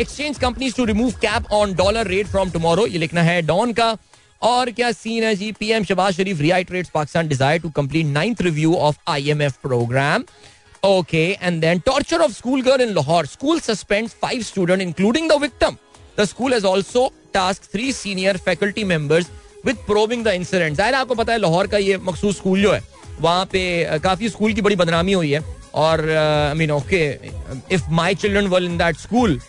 exchange companies to remove cap on dollar rate from tomorrow ये लिखना है डॉन का। और क्या सीन है जी? PM Shahbaz Sharif reiterates Pakistan desire to complete ninth review of IMF program okay and then torture of school girl in Lahore school suspend five student including the victim the school has also task three senior faculty members with probing the incident ज़ाहिर आपको पता है लाहौर का ये मखसूस school जो है, वहाँ पे काफ़ी स्कूल की बड़ी बदनामी हुई है। और I mean okay if my children were in that school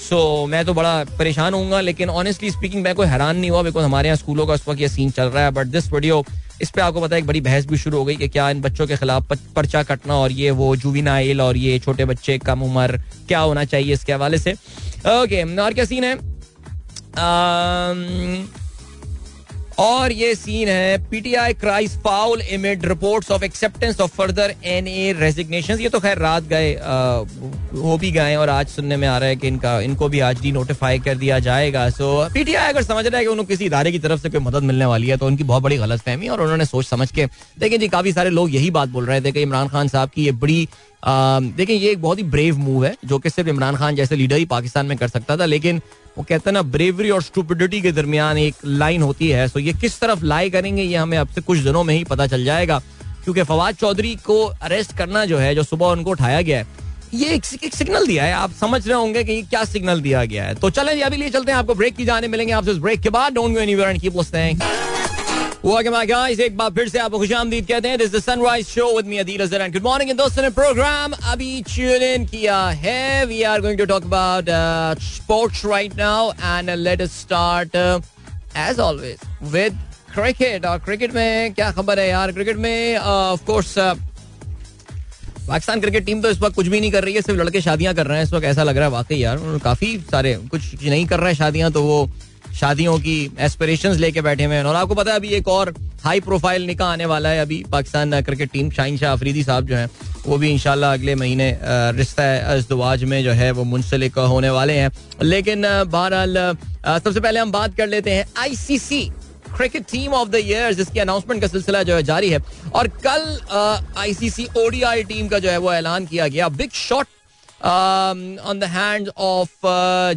so मैं तो बड़ा परेशान होऊँगा, लेकिन ऑनेस्टली स्पीकिंग मैं कोई हैरान नहीं हुआ बिकॉज़ हमारे यहाँ स्कूलों का उस वक्त ये सीन चल रहा है। बट दिस वीडियो इस पर आपको पता है, एक बड़ी बहस भी शुरू हो गई कि क्या इन बच्चों के खिलाफ पर्चा कटना और ये वो जुविनाइल और ये छोटे बच्चे कम उम्र, क्या होना चाहिए इसके हवाले से? ओके और क्या सीन है? और ये सीन है PTI cries foul amid reports of acceptance of further NA resignation ये तो खैर रात गए हो भी गए और आज सुनने में आ रहा है कि इनका, इनको भी आज डी नोटिफाई कर दिया जाएगा। सो पीटीआई अगर समझ रहा है कि उनको किसी इदारे की तरफ़ से कोई मदद मिलने वाली है तो उनकी बहुत बड़ी गलत फहमी और उन्होंने सोच समझ के, देखिए जी, काफ़ी सारे लोग यही बात बोल रहे थे कि इमरान खान साहब की ये बड़ी देखिए ये एक बहुत ही ब्रेव मूव है, जो कि सिर्फ़ इमरान खान जैसे लीडर ही पाकिस्तान में कर सकता था, लेकिन वो कहते हैं ना ब्रेवरी और स्टूपिडिटी के दरमियान एक लाइन होती है। सो ये किस तरफ़ लाई करेंगे ये हमें अब से कुछ दिनों में ही पता चल जाएगा। क्योंकि फवाद चौधरी को अरेस्ट करना जो है जो सुबह उनको उठाया गया है ये एक, एक सिग्नल दिया है। आप समझ रहे होंगे कि ये क्या सिग्नल दिया गया है। तो चलें अभी लिए चलते हैं आपको ब्रेक की जाने मिलेंगे। आपसे ब्रेक के बाद don't go anywhere and keep listening Welcome back, guys. एक बार फिर से आपको खुश आमदीद कहते हैं। This the sunrise show with me Adeel Azhar and good morning दोस्तों ने प्रोग्राम अभी ट्यून इन किया है। We are going to talk about sports right now and let us start as always with cricket और cricket में क्या खबर है यार? क्रिकेट में of uh, course uh, Pakistan cricket team तो इस वक्त कुछ भी नहीं कर रही है सिर्फ़ लड़के शादियाँ कर रहे हैं। इस वक्त ऐसा लग रहा है वाकई यार काफ़ी सारे कुछ नहीं कर रहे हैं शादियाँ तो वो शादियों की एस्पिरेशन लेके बैठे हुए हैं। और आपको पता है, अभी एक और हाई प्रोफ़ाइल निकाह आने वाला है। अभी पाकिस्तान क्रिकेट टीम शाहिन शाह अफरीदी साहब जो हैं, वो भी इंशाल्लाह अगले महीने रिश्ता अजदवाज में जो है, वो मुंसलिक होने वाले हैं। लेकिन बहरहाल सबसे पहले हम बात कर लेते हैं ICC cricket team of the year जिसकी अनाउंसमेंट का सिलसिला जो है जारी है। और कल आईसीसी ओडीआई टीम का जो है, वो ऐलान किया गया। Big shot on the hand of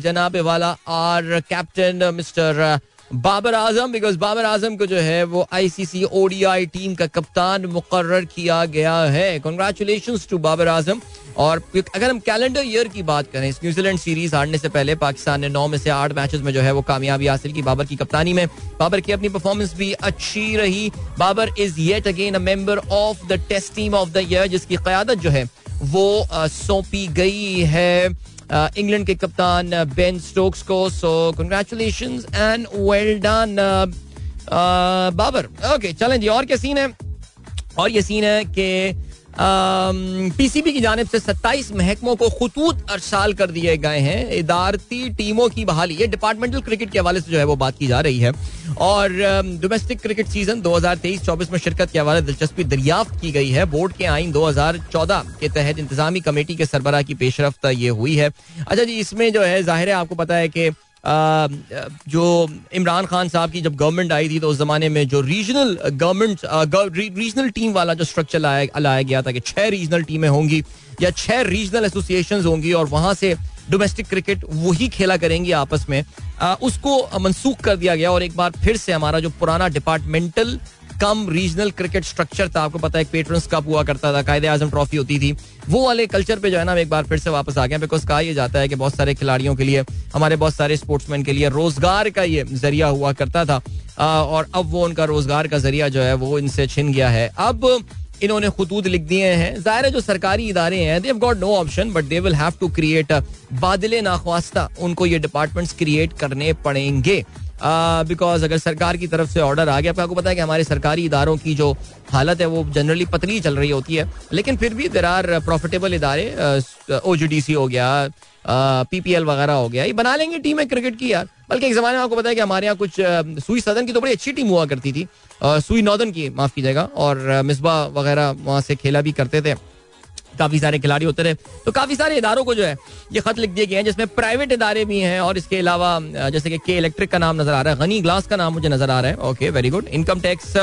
जनाब वाला our captain mister Babar Azam because Babar Azam को जो है वो आईसीसी ओडीआई टीम का कप्तान मुकर किया गया है कॉन्ग्रेचुलेशन टू बाबर आज़म और अगर हम कैलेंडर ईयर की बात करें न्यूजीलैंड सीरीज़ हारने से पहले पाकिस्तान ने नौ में से आठ मैचेस में जो है, वो कामयाबी हासिल की बाबर की कप्तानी में। बाबर की अपनी परफॉर्मेंस भी अच्छी रही। Babar is yet again a member of the test team of the year जिसकी क्यादत जो है वो सौंपी गई है। इंग्लैंड के कप्तान बेन स्टोक्स को। So congratulation and well done Babar. Okay चलें जी, और क्या सीन है? और ये सीन है कि पीसीबी की जानब से 27 महकमों को खतूत अरसाल कर दिए गए हैं। इदारती टीमों की बहाली। ये डिपार्टमेंटल क्रिकेट के हवाले से जो है वो बात की जा रही है। और डोमेस्टिक क्रिकेट सीज़न 2023-24 में शिरकत के हवाले दिलचस्पी दरियाफ्त की गई है। बोर्ड के आइन 2014 के तहत इंतजामी कमेटी के सरबरा की पेशरफ ये हुई है। अच्छा जी, इसमें जो है, ज़ाहिर है आपको पता है कि जो इमरान खान साहब की जब गवर्नमेंट आई थी तो उस जमाने में जो रीजनल गवर्नमेंट रीजनल टीम वाला जो स्ट्रक्चर लाया लाया गया था कि छह रीजनल टीमें होंगी या छह रीजनल एसोसिएशन होंगी और वहाँ से डोमेस्टिक क्रिकेट वही खेला करेंगी आपस में। आ, उसको मनसूख कर दिया गया और एक बार फिर से हमारा जो पुराना departmental cum regional cricket structure था। आपको पता है पेट्रंस कप हुआ करता था, कायदे आज़म ट्रॉफी होती थी। वो वाले कल्चर पे जो है ना एक बार फिर से वापस आ गया बिकॉज़ कहा यह जाता है कि बहुत सारे खिलाड़ियों के लिए, हमारे बहुत सारे स्पोर्ट्समैन के लिए रोज़गार का ये ज़रिया हुआ करता था। और अब वो उनका रोज़गार का ज़रिया जो है, वो इनसे छिन गया है। अब इन्होंने खतूत लिख दिए हैं। ज़ाहिर है, जो सरकारी इदारे हैं they've got no option but they will have to create बादल नाख्वास्ता उनको ये डिपार्टमेंट्स क्रिएट करने पड़ेंगे। बिकॉज़ अगर सरकार की तरफ़ से ऑर्डर आ गया, आपको पता है कि हमारे सरकारी इदारों की जो हालत है, वो जनरली पतली चल रही होती है। लेकिन फिर भी देर आर प्रॉफिटेबल इदारे ओ जी डी सी हो गया पी पी एल वगैरह हो गया, ये बना लेंगे टीम है क्रिकेट की यार। बल्कि एक जमाने में आपको पता है कि हमारे यहाँ कुछ सुई सदन की तो बड़ी अच्छी टीम हुआ करती थी। सुई नॉर्दन की, माफ़ कीजिएगा, और मिसबा वगैरह वहाँ से खेला भी करते थे। काफ़ी सारे खिलाड़ी होते रहे। तो काफ़ी सारे इदारों को जो है, ये खत लिख दिए गए हैं, जिसमें प्राइवेट इदारे भी हैं और इसके अलावा जैसे कि के इलेक्ट्रिक का नाम नज़र आ रहा है गनी ग्लास का नाम मुझे नज़र आ रहा है। Okay very good income tax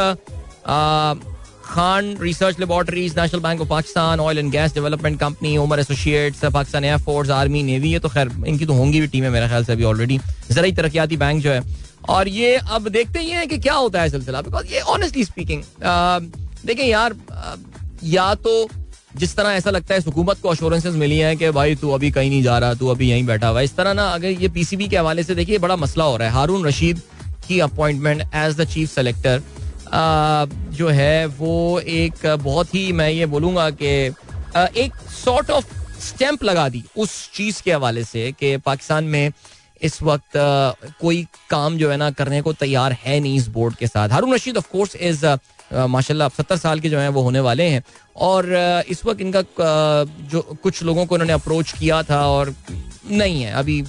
Khan Research Laboratories National Bank of Pakistan Oil and Gas Development Company Umar Associates Pakistan Air Force army navy ये तो खैर, इनकी तो होंगी भी टीमें मेरे ख्याल से अभी ऑलरेडी जरा तरक्याती बैंक जो है। और ये अब देखते ही हैं कि क्या होता है सिलसिला बिकॉज़ ये ऑनेस्टली स्पीकिंग देखें यार या तो जिस तरह ऐसा लगता है हुकूमत को अश्योरेंसेज मिली है कि भाई तू अभी कहीं नहीं जा रहा, तू अभी यहीं बैठा हुआ इस तरह ना अगर ये पीसीबी के हवाले से देखिए, बड़ा मसला हो रहा है। हारून रशीद की appointment as the chief selector जो है वो एक बहुत ही मैं ये बोलूँगा कि एक सॉर्ट ऑफ़ स्टैंप लगा दी उस चीज़ के हवाले से कि पाकिस्तान में इस वक्त कोई काम जो है ना करने को तैयार है नहीं इस बोर्ड के साथ। Haroon Rashid of course is माशाल्लाह सत्तर साल के जो है, वो होने वाले हैं। और इस वक्त इनका जो कुछ लोगों को इन्होंने अप्रोच किया था और नहीं है, अभी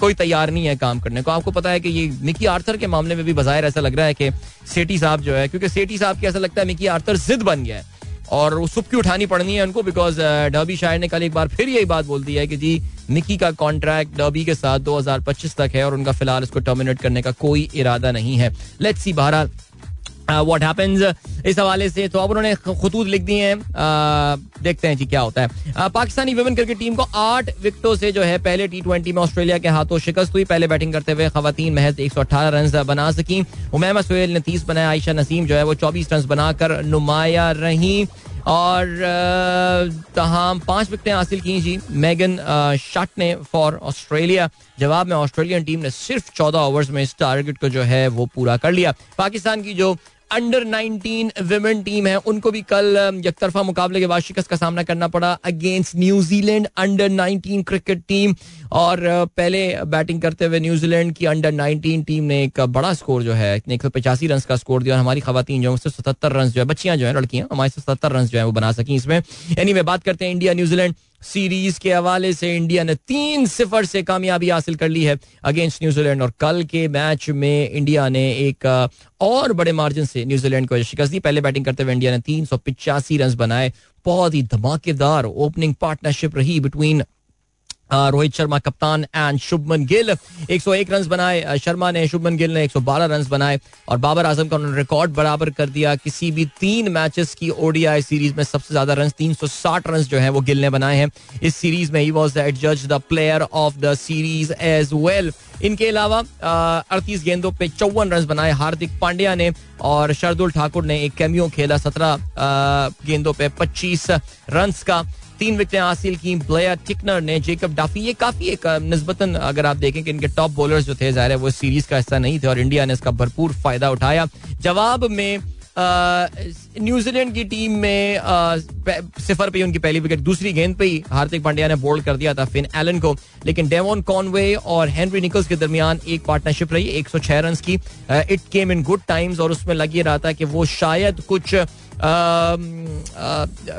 कोई तैयार नहीं है काम करने को। आपको पता है कि ये मिकी आर्थर के मामले में भी बाहर ऐसा लग रहा है कि सेठी साहब जो है, क्योंकि सेठी साहब की ऐसा लगता है मिकी आर्थर जिद बन गया है। और वो सुबकी उठानी पड़नी है उनको बिकॉज़ डर्बी शायर ने कल एक बार फिर यही बात बोल दी है कि जी निकी का कॉन्ट्रैक्ट डर्बी के साथ 2025 तक है और उनका फ़िलहाल इसको टर्मिनेट करने का कोई इरादा नहीं है। लेट्स सी बहरहाल वॉट हैपन्स इस हवाले से तो अब उन्होंने खतूत लिख दिए हैं। Uh, देखते हैं जी क्या होता है। Uh, Pakistani women cricket team को आठ विकेटों से जो है पहले टी ट्वेंटी में ऑस्ट्रेलिया के हाथों शिकस्त हुई। पहले बैटिंग करते हुए खातन महज एक सौ अठारह रन बना सकी। उमैमा सोहेल ने तीस बनाया आयशा नसीम जो है वो चौबीस रन बनाकर नुमाया रही। और तमाम पाँच विकटें हासिल की जी। मैगन शट ने फॉर ऑस्ट्रेलिया जवाब में ऑस्ट्रेलियन टीम ने सिर्फ़ चौदह ओवर्स में इस टारगेट को जो है वो पूरा कर लिया। पाकिस्तान की जो अंडर 19 विमेन टीम है। उनको भी कल एक तरफा मुकाबले के बाद शिकस्त का सामना करना पड़ा against New Zealand under 19 cricket team और पहले बैटिंग करते हुए न्यूजीलैंड की अंडर 19 टीम ने एक बड़ा स्कोर जो है एक सौ पचासी रन का स्कोर दिया। और हमारी खातन जो है सतहत्तर रन जो है बच्चियाँ जो है लड़कियाँ हमारे सतहत्तर रन जो है वो बना सकी इसमें। यानी anyway, बात करते हैं इंडिया न्यूजीलैंड सीरीज़ के हवाले से इंडिया ने तीन सिफर से कामयाबी हासिल कर ली है अगेंस्ट न्यूजीलैंड और कल के मैच में इंडिया ने एक और बड़े मार्जिन से न्यूजीलैंड को शिकस्त दी पहले बैटिंग करते हुए इंडिया ने तीन सौ पिचासी रन बनाए। बहुत ही धमाकेदार ओपनिंग पार्टनरशिप रही बिटवीन रोहित शर्मा, कप्तान एंड शुभमन गिल। 101 रन बनाए शर्मा ने, शुभमन गिल ने 112 रन बनाए और बाबर आज़म का उन्होंने रिकॉर्ड बराबर कर दिया। किसी भी तीन मैचेस की ओडीआई सीरीज़ में सबसे ज़्यादा रन 360 रन जो है वो गिल ने बनाए हैं। इस सीरीज़ में ही वॉज़ द जज the player of the series as well इनके अलावा अड़तीस गेंदों पे चौवन रन बनाए हार्दिक पांड्या ने और शरदुल ठाकुर ने एक कैमियो खेला, सत्रह गेंदों पे पच्चीस रन का। तीन विकेटें हासिल की। ब्लेयर टिकनर ने जेकब डाफी, ये काफ़ी एक नस्बतन अगर आप देखें कि इनके टॉप बॉलर्स जो थे, ज़ाहिर है वो सीरीज़ का हिस्सा नहीं थे और इंडिया ने इसका भरपूर फ़ायदा उठाया। जवाब में न्यूजीलैंड की टीम में सिफर पे उनकी पहली विकेट, दूसरी गेंद पे ही हार्दिक पांड्या ने बोल्ड कर दिया था फिन एलन को। लेकिन डेवोन कॉनवे और हेनरी निकल्स के दरमियान एक पार्टनरशिप रही 106 रन की। It came in good times और उसमें लग ये रहा था कि वो शायद कुछ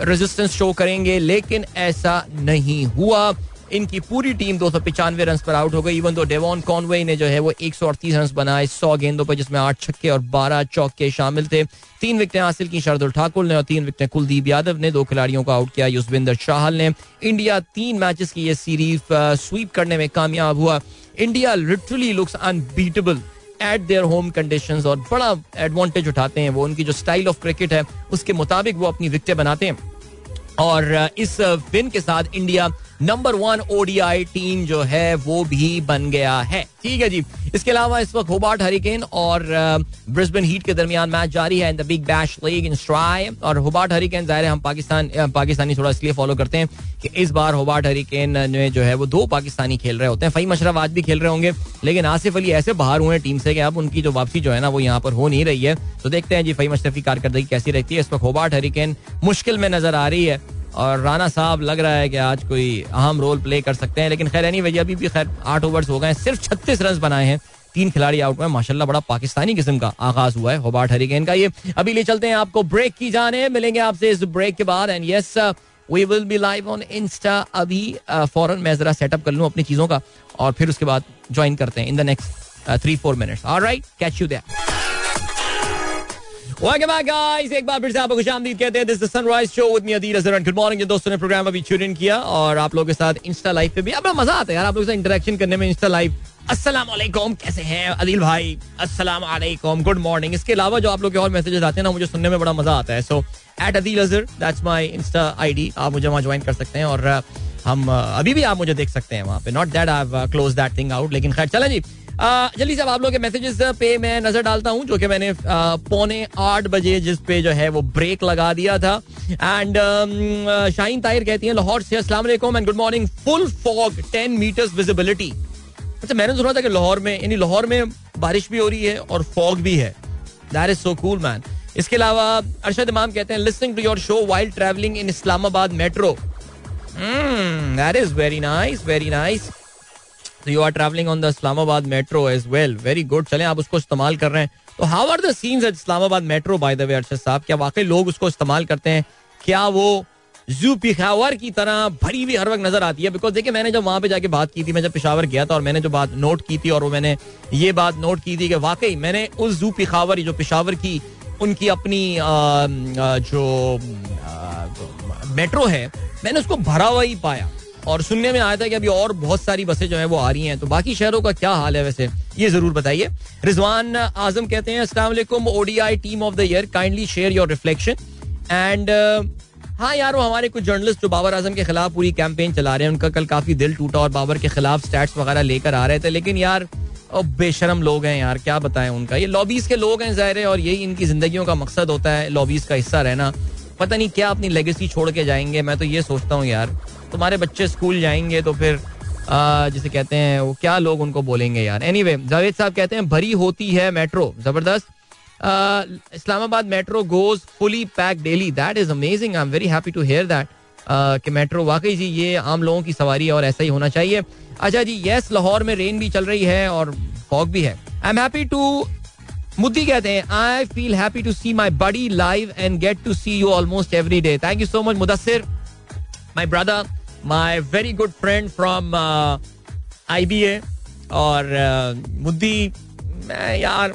रेजिस्टेंस शो करेंगे, लेकिन ऐसा नहीं हुआ। इनकी पूरी टीम दो सौ पिचानवे रन पर आउट हो गई। इवन दो डेवॉन कॉनवे ने जो है वो एक सौ अड़तीस रन बनाए, सौ गेंदों पर, जिसमें आठ छक्के और बारह चौके शामिल थे। तीन विकेटें हासिल की शरदुल ठाकुर ने और तीन विकेटें कुलदीप यादव ने। दो खिलाड़ियों को आउट किया युजविंदर चाहल ने। इंडिया तीन मैचेस की ये सीरीज़ स्वीप करने में कामयाब हुआ। India literally looks unbeatable at their home condition और बड़ा एडवांटेज उठाते हैं वो, उनकी जो स्टाइल ऑफ़ क्रिकेट है, उसके मुताबिक वो अपनी विकटें बनाते हैं। और, इस विन के साथ India number one ODI team जो है, वो भी बन गया है। ठीक है जी। इसके अलावा इस वक्त होबार्ट हरिकेन और ब्रिस्बेन हीट के दरमियान मैच जारी है in the Big Bash League in स्ट्राई और होबार्ट हरिकेन ज़ाहिर है, हम पाकिस्तान पाकिस्तानी थोड़ा इसलिए फॉलो करते हैं कि इस बार होबार्ट हरिकेन में जो है, वो दो पाकिस्तानी खेल रहे होते हैं। फई मशरफ आज भी खेल रहे होंगे, लेकिन आसिफ अली ऐसे बाहर हुए हैं टीम से कि अब उनकी जो वापसी जो है ना, वो यहाँ पर हो नहीं रही है। तो देखते हैं जी फई मशरफ की कारकर्दगी कैसी रहती है। इस वक्त होबार्ट हरिकेन मुश्किल में नज़र आ रही है। और राना साहब लग रहा है कि आज कोई अहम रोल प्ले कर सकते हैं, लेकिन खैर एनी वजह अभी भी खैर आठ ओवर्स हो गए सिर्फ़ छत्तीस रन बनाए हैं। तीन खिलाड़ी आउट हुए माशाल्लाह बड़ा पाकिस्तानी किस्म का आगाज़ हुआ है होबार्ट हरिकेन का ये। अभी ले चलते हैं आपको ब्रेक की जाने मिलेंगे आपसे इस ब्रेक के बाद। And yes we will be live on insta अभी फ़ौरन मैं जरा सेटअप कर लूँ अपनी चीज़ों का। और फिर उसके बाद ज्वाइन करते हैं in the next three four minutes alright catch you there Welcome back, guys. एक बार फिर से आपको खुशामदीद कहते हैं this the sunrise show with me Adeel Azhar good morning दोस्तों ने प्रोग्राम अभी ट्यून किया और आप लोगों के साथ इंस्टा लाइव पे भी अब मज़ा आता है यार आप लोगों से इंटरेक्शन करने में इंस्टा लाइव अस्सलाम वालेकुम कैसे हैं अदील भाई? अस्सलाम वालेकुम गुड मॉर्निंग इसके अलावा जो आप लोग के और मैसेजेस आते हैं ना मुझे सुनने में बड़ा मज़ा आता है। So at Adeel Azhar that's my insta ID आप मुझे वहाँ ज्वाइन कर सकते हैं और हम अभी भी आप मुझे देख सकते हैं वहाँ पे। Not that I close that thing out लेकिन खैर चलें जी। जल्दी से आप लोग के मैसेजेस पे मैं नज़र डालता हूँ, जो कि मैंने पौने आठ बजे जिस पे जो है वो ब्रेक लगा दिया था। एंड शाहीन ताहिर कहती है, लाहौर से वालेकुम and good morning full fog ten metres visibility अच्छा मैंने सुना था कि लाहौर में, यानी लाहौर में बारिश भी हो रही है और फॉग भी है। That is so cool man इसके अलावा अरशद इमाम कहते हैं listening to your show while travelling in Islamabad metro that is very nice very nice you are travelling on the Islamabad metro as well very good चलें, आप उसको इस्तेमाल कर रहे हैं। तो how are the scenes at Islamabad metro by the way Arshad sahab? क्या वाकई लोग उसको इस्तेमाल करते हैं? क्या वो जू पिशावर की तरह भरी हुई हर वक्त नज़र आती है? बिकॉज़ देखिए, मैंने जब वहाँ पे जाके बात की थी, मैं जब पिशावर गया था और मैंने जो बात नोट की थी और वो मैंने ये बात नोट की थी कि वाकई मैंने उस जू पिशावर, जो पिशावर की उनकी अपनी जो मेट्रो है, मैंने उसको भरा हुआ ही पाया। और सुनने में आया था कि अभी और बहुत सारी बसें जो है वो आ रही हैं। तो बाकी शहरों का क्या हाल है वैसे? ये ज़रूर बताइए। रिजवान आज़म कहते हैं, अस्सलाम ODI team of the year, kindly share your reflection. And हाँ यार, वो हमारे कुछ जर्नलिस्ट जो बाबर आज़म के खिलाफ पूरी कैंपेन चला रहे हैं, उनका कल काफ़ी दिल टूटा और बाबर के खिलाफ स्टैट्स वगैरह लेकर आ रहे थे। लेकिन यार बेशरम लोग हैं यार, क्या बताएँ उनका? ये लॉबीज के लोग हैं ज़ाहिर है, और यही इनकी जिंदगियों का मकसद होता है लॉबीज का हिस्सा रहना। पता नहीं क्या अपनी लेगेसी छोड़ के जाएँगे, मैं तो ये सोचता हूँ यार। तुम्हारे बच्चे स्कूल जाएँगे तो फिर जिसे कहते हैं, वो क्या लोग उनको बोलेंगे यार? एनी वे जावेद साहब कहते हैं, भरी होती है मेट्रो ज़बरदस्त। Islamabad metro goes fully packed daily that is amazing I am very happy to hear that कि मेट्रो वाकई जी ये आम लोगों की सवारी है और ऐसा ही होना चाहिए। अच्छा जी यस लाहौर में रेन भी चल रही है और फॉग भी है। I am happy to Muddi कहते हैं I feel happy to see my buddy live and get to see you almost every day thank you so much Mudassir. My brother my very good friend from I B A और uh, मुद्दी मैं यार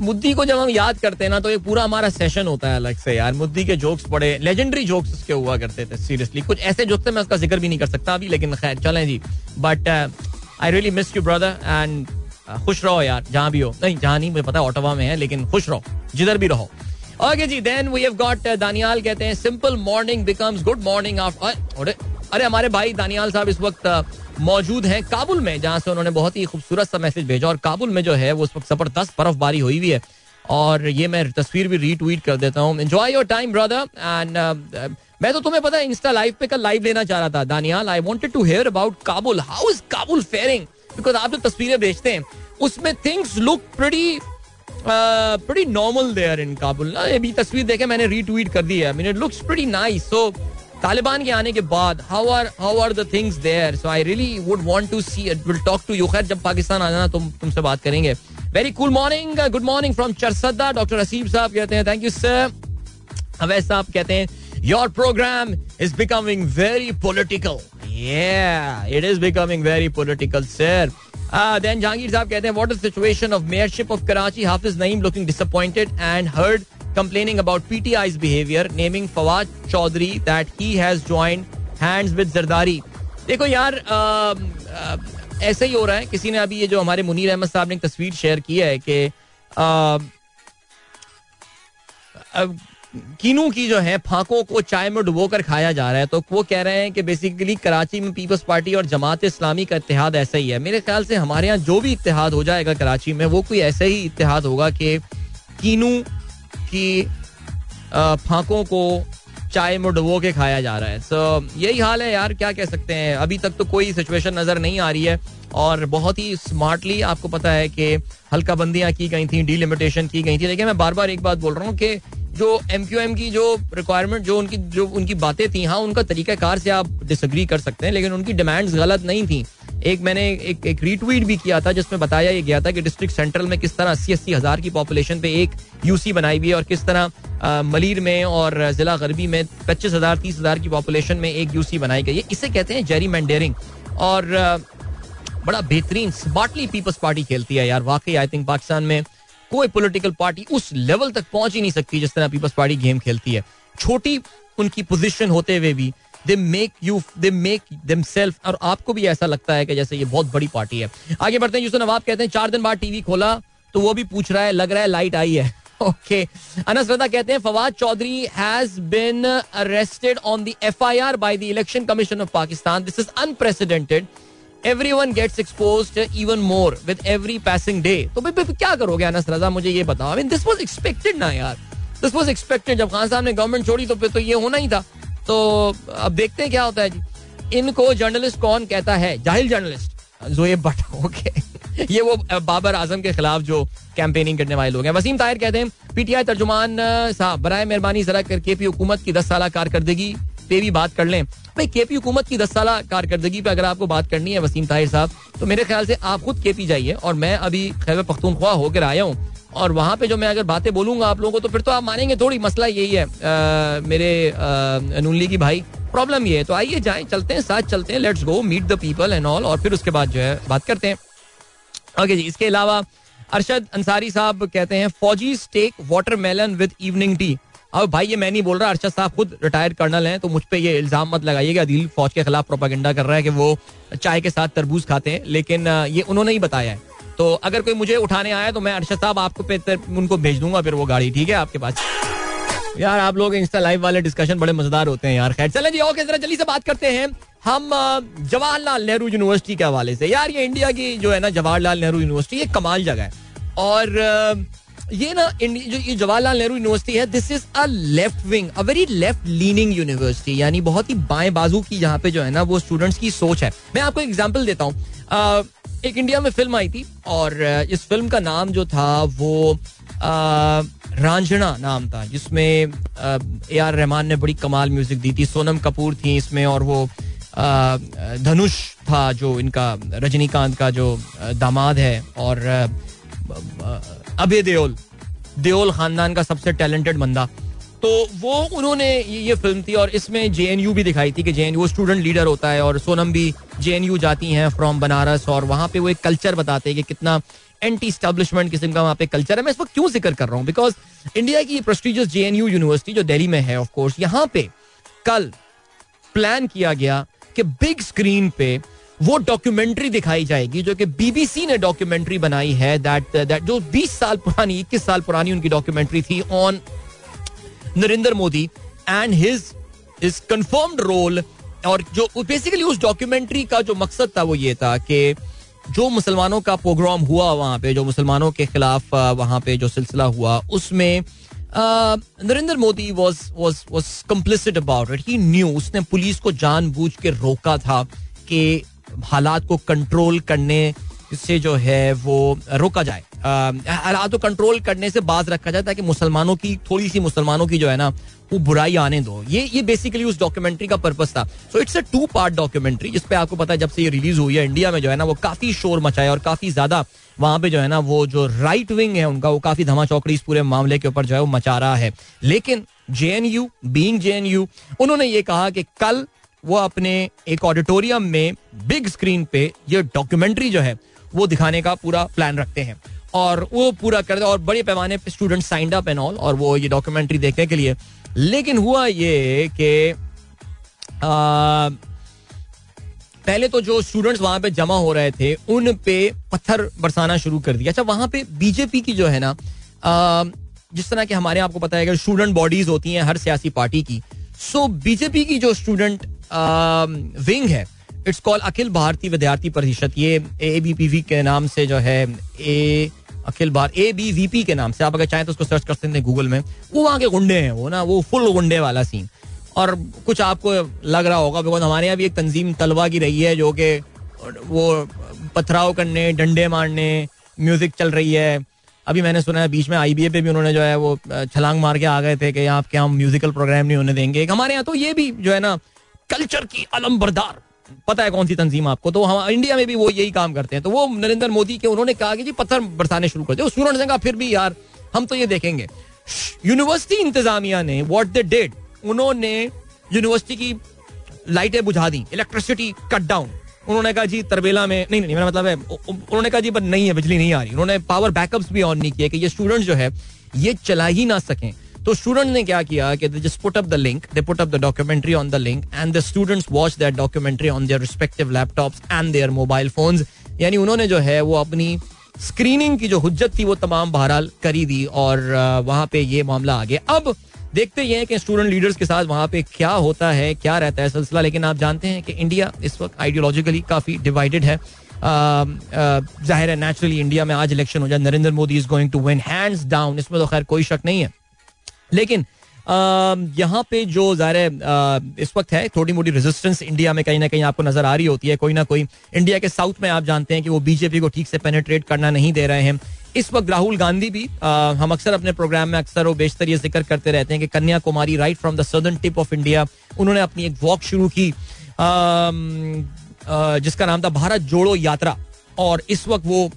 मुद्दी को जब हम याद करते हैं ना तो ये पूरा हमारा सेशन होता है अलग से यार। मुद्दी के जोक्स बड़े लेजेंडरी जोक्स उसके हुआ करते थे सीरियसली कुछ ऐसे जोक्स थे मैं उसका ज़िक्र भी नहीं कर सकता अभी लेकिन खैर चलें जी। But I really miss you brother and खुश रहो यार जहाँ भी हो। नहीं जहाँ नहीं मुझे पता ऑटोवा में है लेकिन खुश रहो जिधर भी रहो। Okay ji then we have got Daniyal कहते हैं simple morning becomes good morning after अरे, हमारे भाई दानियाल साहब इस वक्त मौजूद हैं काबुल में, जहाँ से उन्होंने बहुत ही खूबसूरत सा मैसेज भेजा और काबुल में जो है, वो उस वक्त ज़बरदस्त बर्फबारी हुई हुई है। और ये मैं तस्वीर भी रीट्वीट कर देता हूँ। Enjoy your time brother and मैं तो तुम्हें पता है इंस्टा लाइव पे कल लाइव लेना चाह रहा था, Daniyal. I wanted to hear about Kabul. How is Kabul faring because आप जो तस्वीरें भेजते हैं, उसमें things look pretty pretty normal there in Kabul. अभी तस्वीर देखे मैंने रीट्वीट कर दी है। Mean it looks pretty nice so Taliban के आने के बाद how are how are the things there so I really would want to see will talk to you खैर, जब पाकिस्तान आ जाना तुम तुमसे बात करेंगे। Very cool morning good morning from Charsadda doctor Haseeb sahab कहते हैं थैंक यू सर अवैस साहब कहते हैं your program is becoming very political it is becoming very political sir then Jahangir sahab कहते हैं is the situation of mayorship of Karachi? Hafiz Naeem looking disappointed and heard complaining about PTI's behavior, naming Fawad Chaudhry that he has joined hands with Zardari. देखो यार ऐसे ही हो रहा है। किसी ने अभी ये जो हमारे मुनीर अहमद साहब ने एक तस्वीर शेयर की है कि कीनू की जो है फाकों को चाय में डुबो कर खाया जा रहा है। तो वो कह रहे हैं कि बेसिकली कराची में पीपल्स पार्टी और जमात इस्लामी का इतिहाद ऐसा ही है। मेरे ख्याल से हमारे यहाँ जो भी इतिहाद हो जाएगा कराची में वो कोई ऐसा ही इतिहाद होगा कि कीनू की फांकों को चाय में डुबो के खाया जा रहा है। सो so, यही हाल है यार क्या कह सकते हैं? अभी तक तो कोई सिचुएशन नज़र नहीं आ रही है। और बहुत ही स्मार्टली आपको पता है कि हल्का बंदियाँ की गई थी डिलिमिटेशन की गई थी। लेकिन मैं बार बार एक बात बोल रहा हूँ कि जो एम क्यू एम की जो रिक्वायरमेंट जो उनकी जो उनकी बातें थी हाँ उनका तरीकाकार से आप डिसग्री कर सकते हैं लेकिन उनकी डिमांड्स गलत नहीं थी। एक मैंने एक एक रीट्वीट भी किया था, जिसमें बताया ये गया था कि डिस्ट्रिक्ट सेंट्रल में किस तरह अस्सी अस्सी हज़ार की पॉपुलेशन पे एक यूसी बनाई हुई है और किस तरह मलिर में और जिला गरबी में पच्चीस हज़ार, तीस हज़ार की पॉपुलेशन में एक यूसी बनाई गई है। इसे कहते हैं जेरी मैंडेरिंग और बड़ा बेहतरीन स्मार्टली पीपल्स पार्टी खेलती है यार। वाकई आई थिंक पाकिस्तान में कोई पोलिटिकल पार्टी उस लेवल तक पहुँच ही नहीं सकती जिस तरह पीपल्स पार्टी गेम खेलती है। छोटी उनकी पोजिशन होते हुए भी they make you they make them self और आपको भी ऐसा लगता है कि जैसे ये बहुत बड़ी पार्टी है। आगे बढ़ते हैं यूसुफ नवाब कहते हैं, चार दिन बाद टीवी खोला तो वो भी पूछ रहा है, लग रहा है लाइट आई है। ओके अनस रदा कहते हैं, Fawad Chaudhry has been arrested on the FIR by the election commission of Pakistan this is unprecedented everyone gets exposed even more with every passing day तो क्या करोगे अनस रजा मुझे ये बताओ। मीन दिस वाज एक्सपेक्टेड ना यार। दिस वाज एक्सपेक्टेड जब खान साहब ने गवर्नमेंट छोड़ी तो फिर तो ये होना ही था। तो अब देखते हैं क्या होता है जी। इनको जर्नलिस्ट कौन कहता है? जाहिल जर्नलिस्ट जोएब भट्ट ओके ये वो बाबर आज़म के खिलाफ जो कैंपेनिंग करने वाले लोग हैं। वसीम ताहिर कहते हैं, पीटीआई तर्जुमान साहब, बरए मेहरबानी जरा कर के पी हुकूमत की दस साल कारकर्दगी पे भी बात कर लें। भाई केपी हुकूमत की दस साल कारकर्दगी पे अगर आपको बात करनी है, वसीम ताहिर साहब। तो मेरे ख्याल से आप खुद केपी जाइए और मैं अभी खैबर पख्तूनख्वा होकर आया हूँ। और वहाँ पे जो मैं अगर बातें बोलूँगा आप लोगों को तो फिर तो आप मानेंगे थोड़ी मसला यही है आ, मेरे नूनली की भाई। प्रॉब्लम ये है तो आइए जाएँ चलते हैं साथ चलते हैं let's go meet the people and all और फिर उसके बाद जो है बात करते हैं। ओके जी इसके अलावा अरशद अंसारी साहब कहते हैं फौजी steak watermelon with evening tea अब भाई ये मैं नहीं बोल रहा अरशद साहब खुद रिटायर्ड कर्नल हैं तो मुझ पर ये इल्ज़ाम मत लगाइए कि अदील फौज के खिलाफ प्रोपागेंडा कर रहा है कि वो चाय के साथ तरबूज खाते हैं लेकिन ये उन्होंने ही बताया है। तो अगर कोई मुझे उठाने आया तो मैं अरशद साहब आपको उनको भेज दूँगा फिर वो गाड़ी, ठीक है आपके पास। यार, आप लोग इंस्टा लाइव वाले डिस्कशन बड़े मज़ेदार होते हैं यार। खैर, चलें जी ओके जरा जल्दी से बात करते हैं। हम जवाहरलाल नेहरू यूनिवर्सिटी के हवाले से। यार, ये इंडिया की जो है ना, जवाहरलाल नेहरू यूनिवर्सिटी ये कमाल जगह है। और ये ना जो ये जवाहरलाल नेहरू यूनिवर्सिटी है this is a left wing a very left leaning university यानी बहुत ही बाएँ बाजू की यहाँ पे जो है ना, वो स्टूडेंट्स की सोच है। मैं आपको एग्ज़ाम्पल देता हूँ। एक इंडिया में फ़िल्म आई थी और इस फ़िल्म का नाम जो था वो रांझना नाम था, जिसमें ए आर रहमान ने बड़ी कमाल म्यूज़िक दी थी। सोनम कपूर थी इसमें और वो धनुष था जो इनका, रजनीकांत का जो दामाद है और अभय देओल देओल खानदान का सबसे टैलेंटेड बंदा। तो वो उन्होंने ये फ़िल्म थी और इसमें जेएनयू भी दिखाई थी कि जेएनयू वो स्टूडेंट लीडर होता है और सोनम भी जेएनयू जाती हैं फ्रॉम बनारस और वहाँ पे वो एक कल्चर बताते हैं कि कितना एंटी स्टैब्लिशमेंट किस्म का वहाँ पे कल्चर है। मैं इस वक्त क्यों ज़िक्र कर रहा हूँ? बिकॉज़ इंडिया की प्रेस्टिजियस जे यूनिवर्सिटी जो दिल्ली में है ऑफ़ कोर्स यहाँ पे कल प्लान किया गया कि बिग स्क्रीन पे वो डॉक्यूमेंट्री दिखाई जाएगी, जो कि बीबीसी ने डॉक्यूमेंट्री बनाई है दैट दैट जो 20 साल पुरानी 21 साल पुरानी उनकी डॉक्यूमेंट्री थी on Narendra Modi and his is confirmed role और जो बेसिकली उस डॉक्यूमेंट्री का जो मकसद था वो ये था कि जो मुसलमानों का प्रोग्राम हुआ वहाँ पे, जो मुसलमानों के खिलाफ वहाँ पे जो सिलसिला हुआ, उसमें Narendra Modi was was was complicit about it he knew उसने पुलिस को जानबूझ के रोका था कि हालात को कंट्रोल करने से जो है वो रोका जाए। हालात कंट्रोल करने से बाज रखा जाए ताकि मुसलमानों की थोड़ी सी मुसलमानों की जो है ना, वो बुराई आने दो। ये ये बेसिकली उस डॉक्यूमेंट्री का पर्पज था। So it's a two part documentary जिसपे आपको पता है जब से ये रिलीज़ हुई है इंडिया में जो है ना, वो काफ़ी शोर मचाया और काफ़ी ज़्यादा वहाँ पे जो है ना, वो जो राइट विंग है उनका, वो काफ़ी धमा चौकड़ी इस पूरे मामले के ऊपर जो है वो मचा रहा है। लेकिन J N U being J N U उन्होंने ये कहा कि कल वो अपने एक ऑडिटोरियम में बिग स्क्रीन पे ये डॉक्यूमेंट्री जो है वो दिखाने का पूरा प्लान रखते हैं। और वो पूरा कर और बड़े पैमाने पे student signed up and all और वो ये डॉक्यूमेंट्री देखने के लिए। लेकिन हुआ ये कि पहले तो जो स्टूडेंट्स वहाँ पे जमा हो रहे थे, उन पे पत्थर बरसाना शुरू कर दिया। अच्छा वहाँ पे बीजेपी की जो है ना जिस तरह के हमारे आपको पता है कि स्टूडेंट बॉडीज होती हैं हर सियासी पार्टी की सो बीजेपी की जो स्टूडेंट विंग है इट्स कॉल अखिल भारतीय विद्यार्थी परिषद ये ए बी पी वी के नाम से जो है ए Akhil Bharat A B V P के नाम से, आप अगर चाहें तो उसको सर्च कर सकते हैं गूगल में। वो वहाँ के गुंडे हैं, वो ना, वो फुल गुंडे वाला सीन और कुछ आपको लग रहा होगा बिकॉज़ हमारे यहाँ भी एक तंजीम तलवा की रही है, जो कि वो पथराव करने, डंडे मारने म्यूज़िक चल रही है। अभी मैंने सुना है, बीच में आई बी ए पे भी उन्होंने जो है, वो छलांग मार के आ गए थे कि यहाँ आपके हम म्यूजिकल प्रोग्राम नहीं होने देंगे। हमारे यहाँ तो ये भी जो है ना कल्चर की अलम बरदार। पता है कौन सी तंजीम आपको? तो हम इंडिया में भी वो यही काम करते हैं। तो वो नरेंद्र मोदी के, उन्होंने कहा कि जी, पत्थर बरसाने शुरू कर दिए स्टूडेंट्स ने फिर भी यार, हम तो ये देखेंगे। यूनिवर्सिटी इंतजामिया ने व्हाट दे डिड उन्होंने यूनिवर्सिटी की लाइटें बुझा दी इलेक्ट्रिसिटी कट डाउन उन्होंने कहा, जी, तरबेला में, नहीं नहीं, मेरा मतलब है उन्होंने कहा, जी पर नहीं है, बिजली नहीं आ रही। उन्होंने पावर बैकअप्स भी ऑन नहीं किए कि ये स्टूडेंट्स जो है, ये चला ही ना सकें। तो स्टूडेंट ने क्या किया कि put up the link they put up the documentary on the link and the students watch that documentary on their respective laptops and their mobile phones यानी उन्होंने जो है वो अपनी स्क्रीनिंग की जो हुज्जत थी वो तमाम बहरहाल करी दी और वहाँ पे ये मामला आ गया अब देखते हैं कि स्टूडेंट लीडर्स के साथ वहाँ पे क्या होता है, क्या रहता है सिलसिला, लेकिन आप जानते हैं कि इंडिया इस वक्त आइडियोलॉजिकली काफ़ी डिवाइडेड है। ज़ाहिर है नेचुरली इंडिया में आज इलेक्शन हो जाए, Narendra Modi is going to win hands down इसमें तो खैर कोई शक नहीं है। लेकिन यहाँ पे जो ज़ाहिर इस वक्त है थोड़ी मोटी रेजिस्टेंस इंडिया में कहीं ना कहीं आपको नज़र आ रही होती है। कोई ना कोई इंडिया के साउथ में आप जानते हैं कि वो बीजेपी को ठीक से पेनेट्रेट करना नहीं दे रहे हैं। इस वक्त राहुल गांधी भी आ, हम अक्सर अपने प्रोग्राम में अक्सर वो बेशतर ये ज़िक्र करते रहते हैं कि Kanyakumari right from the southern tip of India उन्होंने अपनी एक वॉक शुरू की आ, आ, जिसका नाम था भारत जोड़ो यात्रा। और इस वक्त वो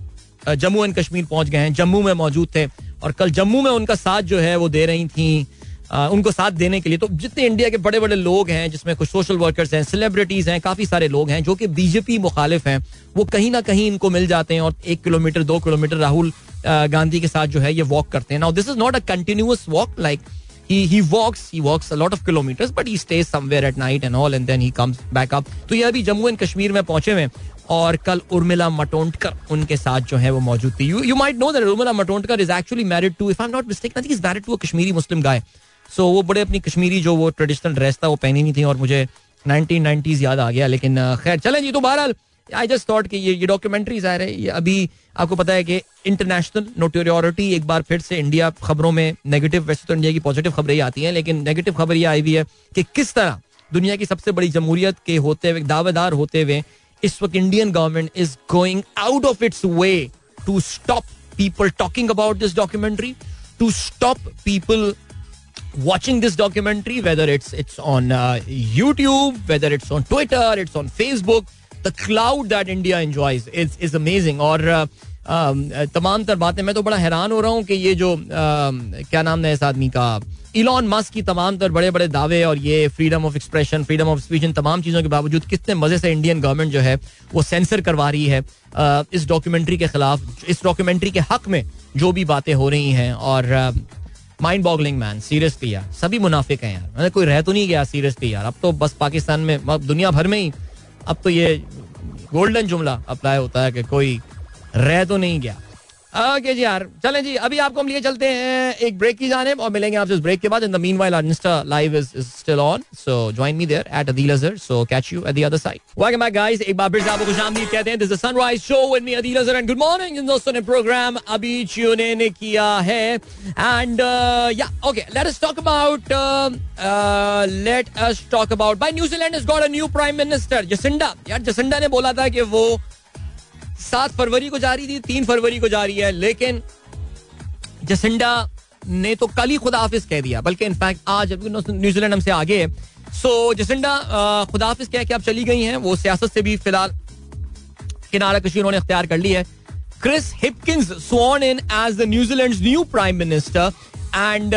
जम्मू एंड कश्मीर पहुँच गए हैं। जम्मू में मौजूद थे और कल जम्मू में उनका साथ जो है वो दे रही थी उनको साथ देने के लिए। तो जितने इंडिया के बड़े बड़े लोग हैं, जिसमें कुछ सोशल वर्कर्स हैं सेलिब्रिटीज हैं, काफ़ी सारे लोग हैं, जो कि बीजेपी मुखालिफ हैं, वो कहीं ना कहीं इनको मिल जाते हैं और एक किलोमीटर, दो किलोमीटर राहुल गांधी के साथ जो है ये वॉक करते हैं। Now this is not a continuous walk like he he walks he walks a lot of kilometers, but he stays somewhere at night and all, and then he comes back up तो ये अभी Jammu and Kashmir में पहुँचे हुए और कल उर्मिला मटोंटकर उनके साथ जो है वो मौजूद थी। You might know that Urmila Matondkar is actually married to if I am not mistake I think is married to a Kashmiri Muslim guy so वो बड़े अपनी कश्मीरी जो वो ट्रेडिशनल ड्रेस था वो पहनी नहीं थी और मुझे नाइनटीन नाइनटीज याद आ गया, लेकिन खैर, चले जी तो बहरहाल आई जस्ट थॉट कि ये ये डॉक्यूमेंट्रीज आ रहे हैं। ये अभी आपको पता है कि इंटरनेशनल नोटोरियोरिटी एक बार फिर से इंडिया खबरों में नेगेटिव वैसे तो इंडिया की पॉजिटिव खबरें ही आती हैं, लेकिन नेगेटिव खबर ये आई हुई है कि किस तरह दुनिया की सबसे बड़ी जमहूरियत के होते हुए, दावेदार होते हुए इस वक्त Indian government is going out of its way to stop people talking about this documentary to stop people watching this documentary whether it's it's on uh, youtube whether it's on twitter it's on facebook the cloud that india enjoys is is amazing और uh, uh, तमाम तर बातें, मैं तो बड़ा हैरान हो रहा हूँ कि ये जो क्या नाम है इस आदमी का? इलॉन मस्क की तमाम तर बड़े बड़े दावे और ये freedom of expression freedom of speech इन तमाम चीज़ों के बावजूद कितने मज़े से इंडियन गवर्नमेंट जो है, वो सेंसर करवा रही है इस डॉक्यूमेंट्री के खिलाफ, इस डॉक्यूमेंट्री के हक में जो भी बातें हो रही हैं और माइंड बॉगलिंग मैन सीरियसली यार, सभी मुनाफिक हैं यार। मतलब कोई रह तो नहीं गया सीरियसली यार, अब तो बस पाकिस्तान में दुनिया भर में ही, अब तो ये गोल्डन जुमला अप्लाई होता है कि कोई रह तो नहीं गया। ओके जी यार, चलें जी, अभी आपको हम लिए चलते हैं एक ब्रेक की जाने और मिलेंगे आपसे ब्रेक के बाद। In the our insta live is still on so join me there at Adeel Azhar so catch you at the other side welcome back guys एक बार फिर से आपको खुशामदीद कहते हैं this is sunrise show with me Adeel Azhar and good morning इन दोस्तों ने प्रोग्राम अभी ट्यून इन किया है एंड या okay let us talk about let us talk about by New Zealand has got a new prime minister Jacinda यार Jacinda ने बोला था कि वो सात फरवरी को जारी थी, तीन फरवरी को जारी है, लेकिन जसिंडा ने तो कल ही खुदा हाफिज कह दिया, बल्कि इनफैक्ट आज न्यूजीलैंड हमसे आगे है। सो जसिंडा खुदा हाफिज कह के आप चली गई हैं, वो सियासत से भी फ़िलहाल किनारा कशी उन्होंने अख्तियार कर ली है। Chris Hipkins sworn in as the New Zealand new prime minister and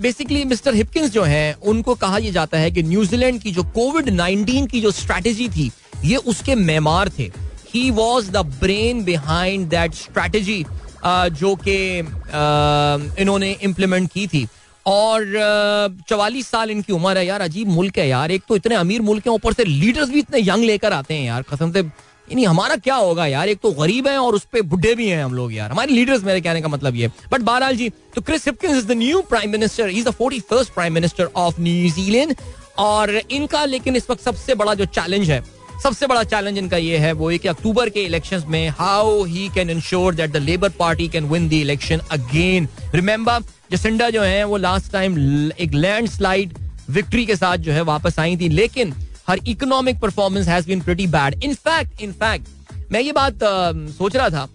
basically mister Hipkins जो हैं, उनको कहा यह जाता है कि न्यूजीलैंड की जो कोविड 19 की जो स्ट्रेटेजी थी, ये उसके मेमार थे। He was the brain behind that strategy जो कि uh, इन्होंने इम्प्लीमेंट की थी। और uh, चवालीस साल इनकी उम्र है। यार अजीब मुल्क है यार। एक तो इतने अमीर मुल्क है ऊपर से लीडर्स भी इतने यंग लेकर आते हैं यार। कसम से यानी हमारा क्या होगा यार? एक तो गरीब है और उस पर बुढ़े भी हैं हम लोग यार। हमारे लीडर्स मेरे कहने का मतलब ये। बट बहरहाल जी तो Chris Hipkins is the new prime minister is the forty first prime minister of New Zealand और इनका लेकिन इस वक्त सबसे बड़ा जो चैलेंज है सबसे बड़ा चैलेंज इनका ये है वो कि अक्टूबर के इलेक्शंस में how he can ensure that the Labour party can win the election again remember Jacinda जो है वो लास्ट टाइम एक लैंडस्लाइड विक्ट्री के साथ जो है वापस आई थी लेकिन her economic performance has been pretty bad in fact in fact मैं ये बात uh, सोच रहा था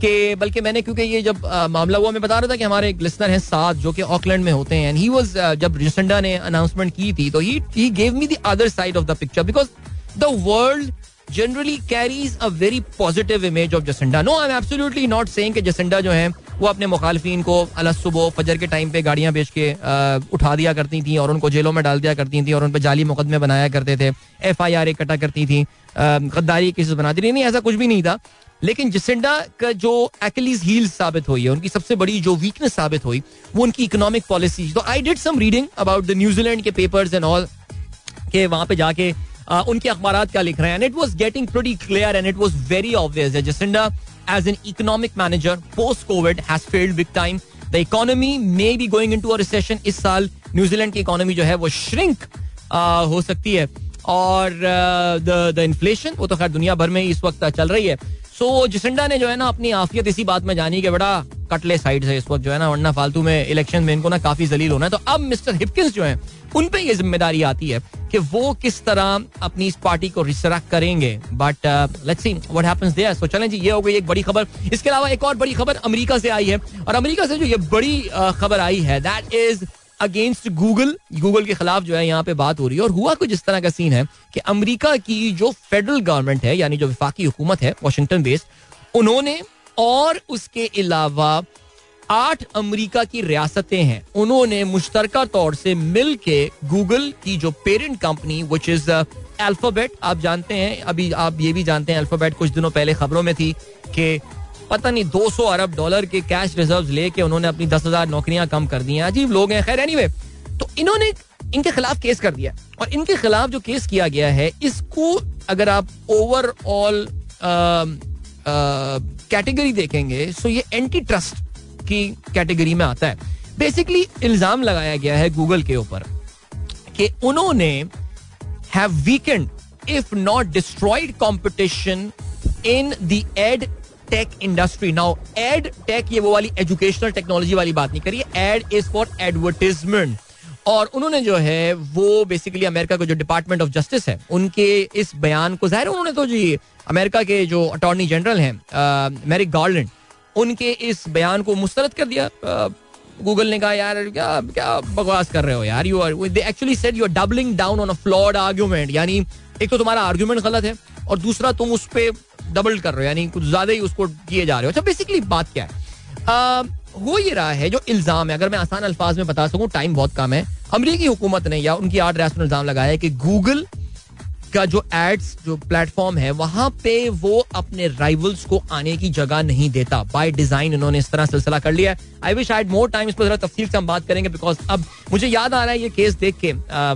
कि बल्कि मैंने क्योंकि ये जब आ, मामला हुआ मैं बता रहा था कि हमारे एक लिसनर हैं साथ जो कि ऑकलैंड में होते हैं। एंड ही वाज जब जसंडा ने अनाउंसमेंट की थी तो he he gave me the other side of the picture because the world generally carries a very positive image of Jacinda no I am absolutely not saying कि Jacinda जो है, वो अपने मुखालफिन को अल सुबह फजर के टाइम पे गाड़ियाँ बेच के उठा दिया करती थी और उनको जेलों में डाल दिया करती थी और उन पर जाली मुकदमे बनाया करते थे एफ़ आई आर इकट्ठा करती थी गद्दारी केसेस बनाती थी। नहीं ऐसा कुछ भी नहीं था। लेकिन जिसेंडा का जो एक्लीज हील साबित हुई है, उनकी सबसे बड़ी जो वीकनेस साबित हुई, वो उनकी इकोनॉमिक पॉलिसी तो I did some reading about the New Zealand के पेपर्स एंड ऑल के वहाँ पे जाके उनके अखबार क्या लिख रहे हैं? It was getting pretty clear and it was very obvious Jacinda as an economic manager post covid has failed big time the economy may be going into a recession इस साल. न्यूजीलैंड की इकोनॉमी जो है वो shrink हो सकती है. और द इन्फ्लेशन वो तो खैर दुनिया भर में इस वक्त चल रही है. सो so, जिसंडा ने जो है ना अपनी आफियत इसी बात में जानी कि बड़ा कटले साइड से इस वक्त जो है ना वरना फालतू में इलेक्शन में इनको ना काफ़ी जलील होना है. तो अब मिस्टर हिपकिंस जो है उन पे ये ज़िम्मेदारी आती है कि वो किस तरह अपनी इस पार्टी को रिसरक करेंगे। But let's see what happens there so चलें जी ये हो गई एक बड़ी खबर। इसके अलावा एक और बड़ी खबर अमेरिका से आई है। और अमेरिका से जो ये बड़ी uh, खबर आई है that is against Google Google के खिलाफ जो है यहाँ पे बात हो रही है। और हुआ कुछ इस तरह का सीन है कि अमेरिका की जो फेडरल गवर्नमेंट है यानी जो विफाकी हुकूमत है वॉशिंगटन बेस्ड उन्होंने और उसके अलावा आठ अमेरिका की रियासतें हैं। उन्होंने मुश्तरका तौर से मिल के गूगल की जो parent company which is Alphabet आप जानते हैं, अभी आप ये भी जानते हैं अल्फ़ाबेट कुछ दिनों पहले खबरों में थी कि पता नहीं 200 अरब डॉलर के कैश रिज़र्व लेके उन्होंने अपनी दस हज़ार नौकरियाँ कम कर दी हैं। अजीब लोग हैं। खैर एनीवे तो इन्होंने इनके खिलाफ केस कर दिया। और इनके खिलाफ जो केस किया गया है, इसको अगर आप ओवरऑल कैटेगरी देखेंगे सो ये एंटी ट्रस्ट की कैटेगरी में आता है। बेसिकली इल्ज़ाम लगाया गया है गूगल के ऊपर कि उन्होंने have weakened if not destroyed competition in the ad tech industry now ad tech ये वो वाली एजुकेशनल टेक्नोलॉजी वाली बात नहीं करिए एड इज़ फॉर एडवर्टीजमेंट और उन्होंने जो है, वो बेसिकली अमेरिका का जो डिपार्टमेंट ऑफ़ जस्टिस है, उनके इस बयान को, ज़ाहिर उन्होंने तो जी अमेरिका के जो अटॉर्नी जनरल हैं मेरिक गार्लैंड उनके इस बयान को मुस्तरद कर दिया। गूगल ने कहा, यार, क्या क्या बकवास कर रहे हो यार? You are they actually said you are doubling down on a flawed argument यानी, एक तो तुम्हारा आर्ग्यूमेंट गलत है और दूसरा तुम उस पर डबल कर रहे हो। यानी, कुछ ज़्यादा ही उसको किए जा रहे हो। अच्छा बेसिकली बात क्या है? हो ये रहा है जो इल्ज़ाम है। अगर मैं आसान अल्फाज में बता सकूँ टाइम बहुत कम है। अमरीकी हुकूमत ने या उनकी आठ रियासत इल्ज़ाम लगाया है कि गूगल का जो एड्स जो प्लेटफॉर्म है, वहाँ पे वो अपने राइवल्स को आने की जगह नहीं देता। बाय डिज़ाइन इन्होंने इस तरह सिलसिला कर लिया I wish I more time इस पर जरा तफसील से हम बात करेंगे बिकॉज़ अब मुझे याद आ रहा है ये केस देख के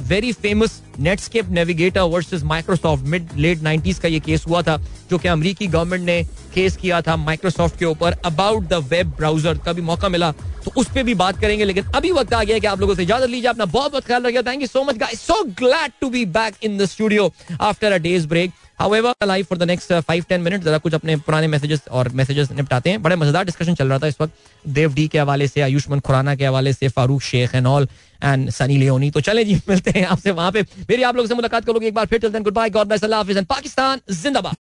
very famous Netscape Navigator versus Microsoft mid late nineties का ये केस हुआ था जो कि अमरीकी गवर्नमेंट ने केस किया था माइक्रोसॉफ्ट के ऊपर अबाउट द वेब ब्राउज़र का भी मौका मिला। तो उस पर भी बात करेंगे लेकिन अभी वक्त आ गया कि आप लोगों से इजाज़त लीजिए अपना बहुत बहुत ख्याल रखिए। Thank you so much guys so glad to be back in the studio after a day's break live for the next uh, five ten minutes जरा कुछ अपने पुराने मैसेजेस और मैसेजेस निपटाते हैं। बड़े मज़ेदार डिस्कशन चल रहा था इस वक्त। देव डी के हवाले से आयुष्मान खुराना के हवाले से Farooq Sheikh and all and Sunny Leone. तो चले जी, मिलते हैं आपसे वहाँ पे। मेरी आप लोग से मुलाकात करोगे एक बार, फिर चलते हैं। Goodbye God bless Allah and Pakistan जिंदाबाद।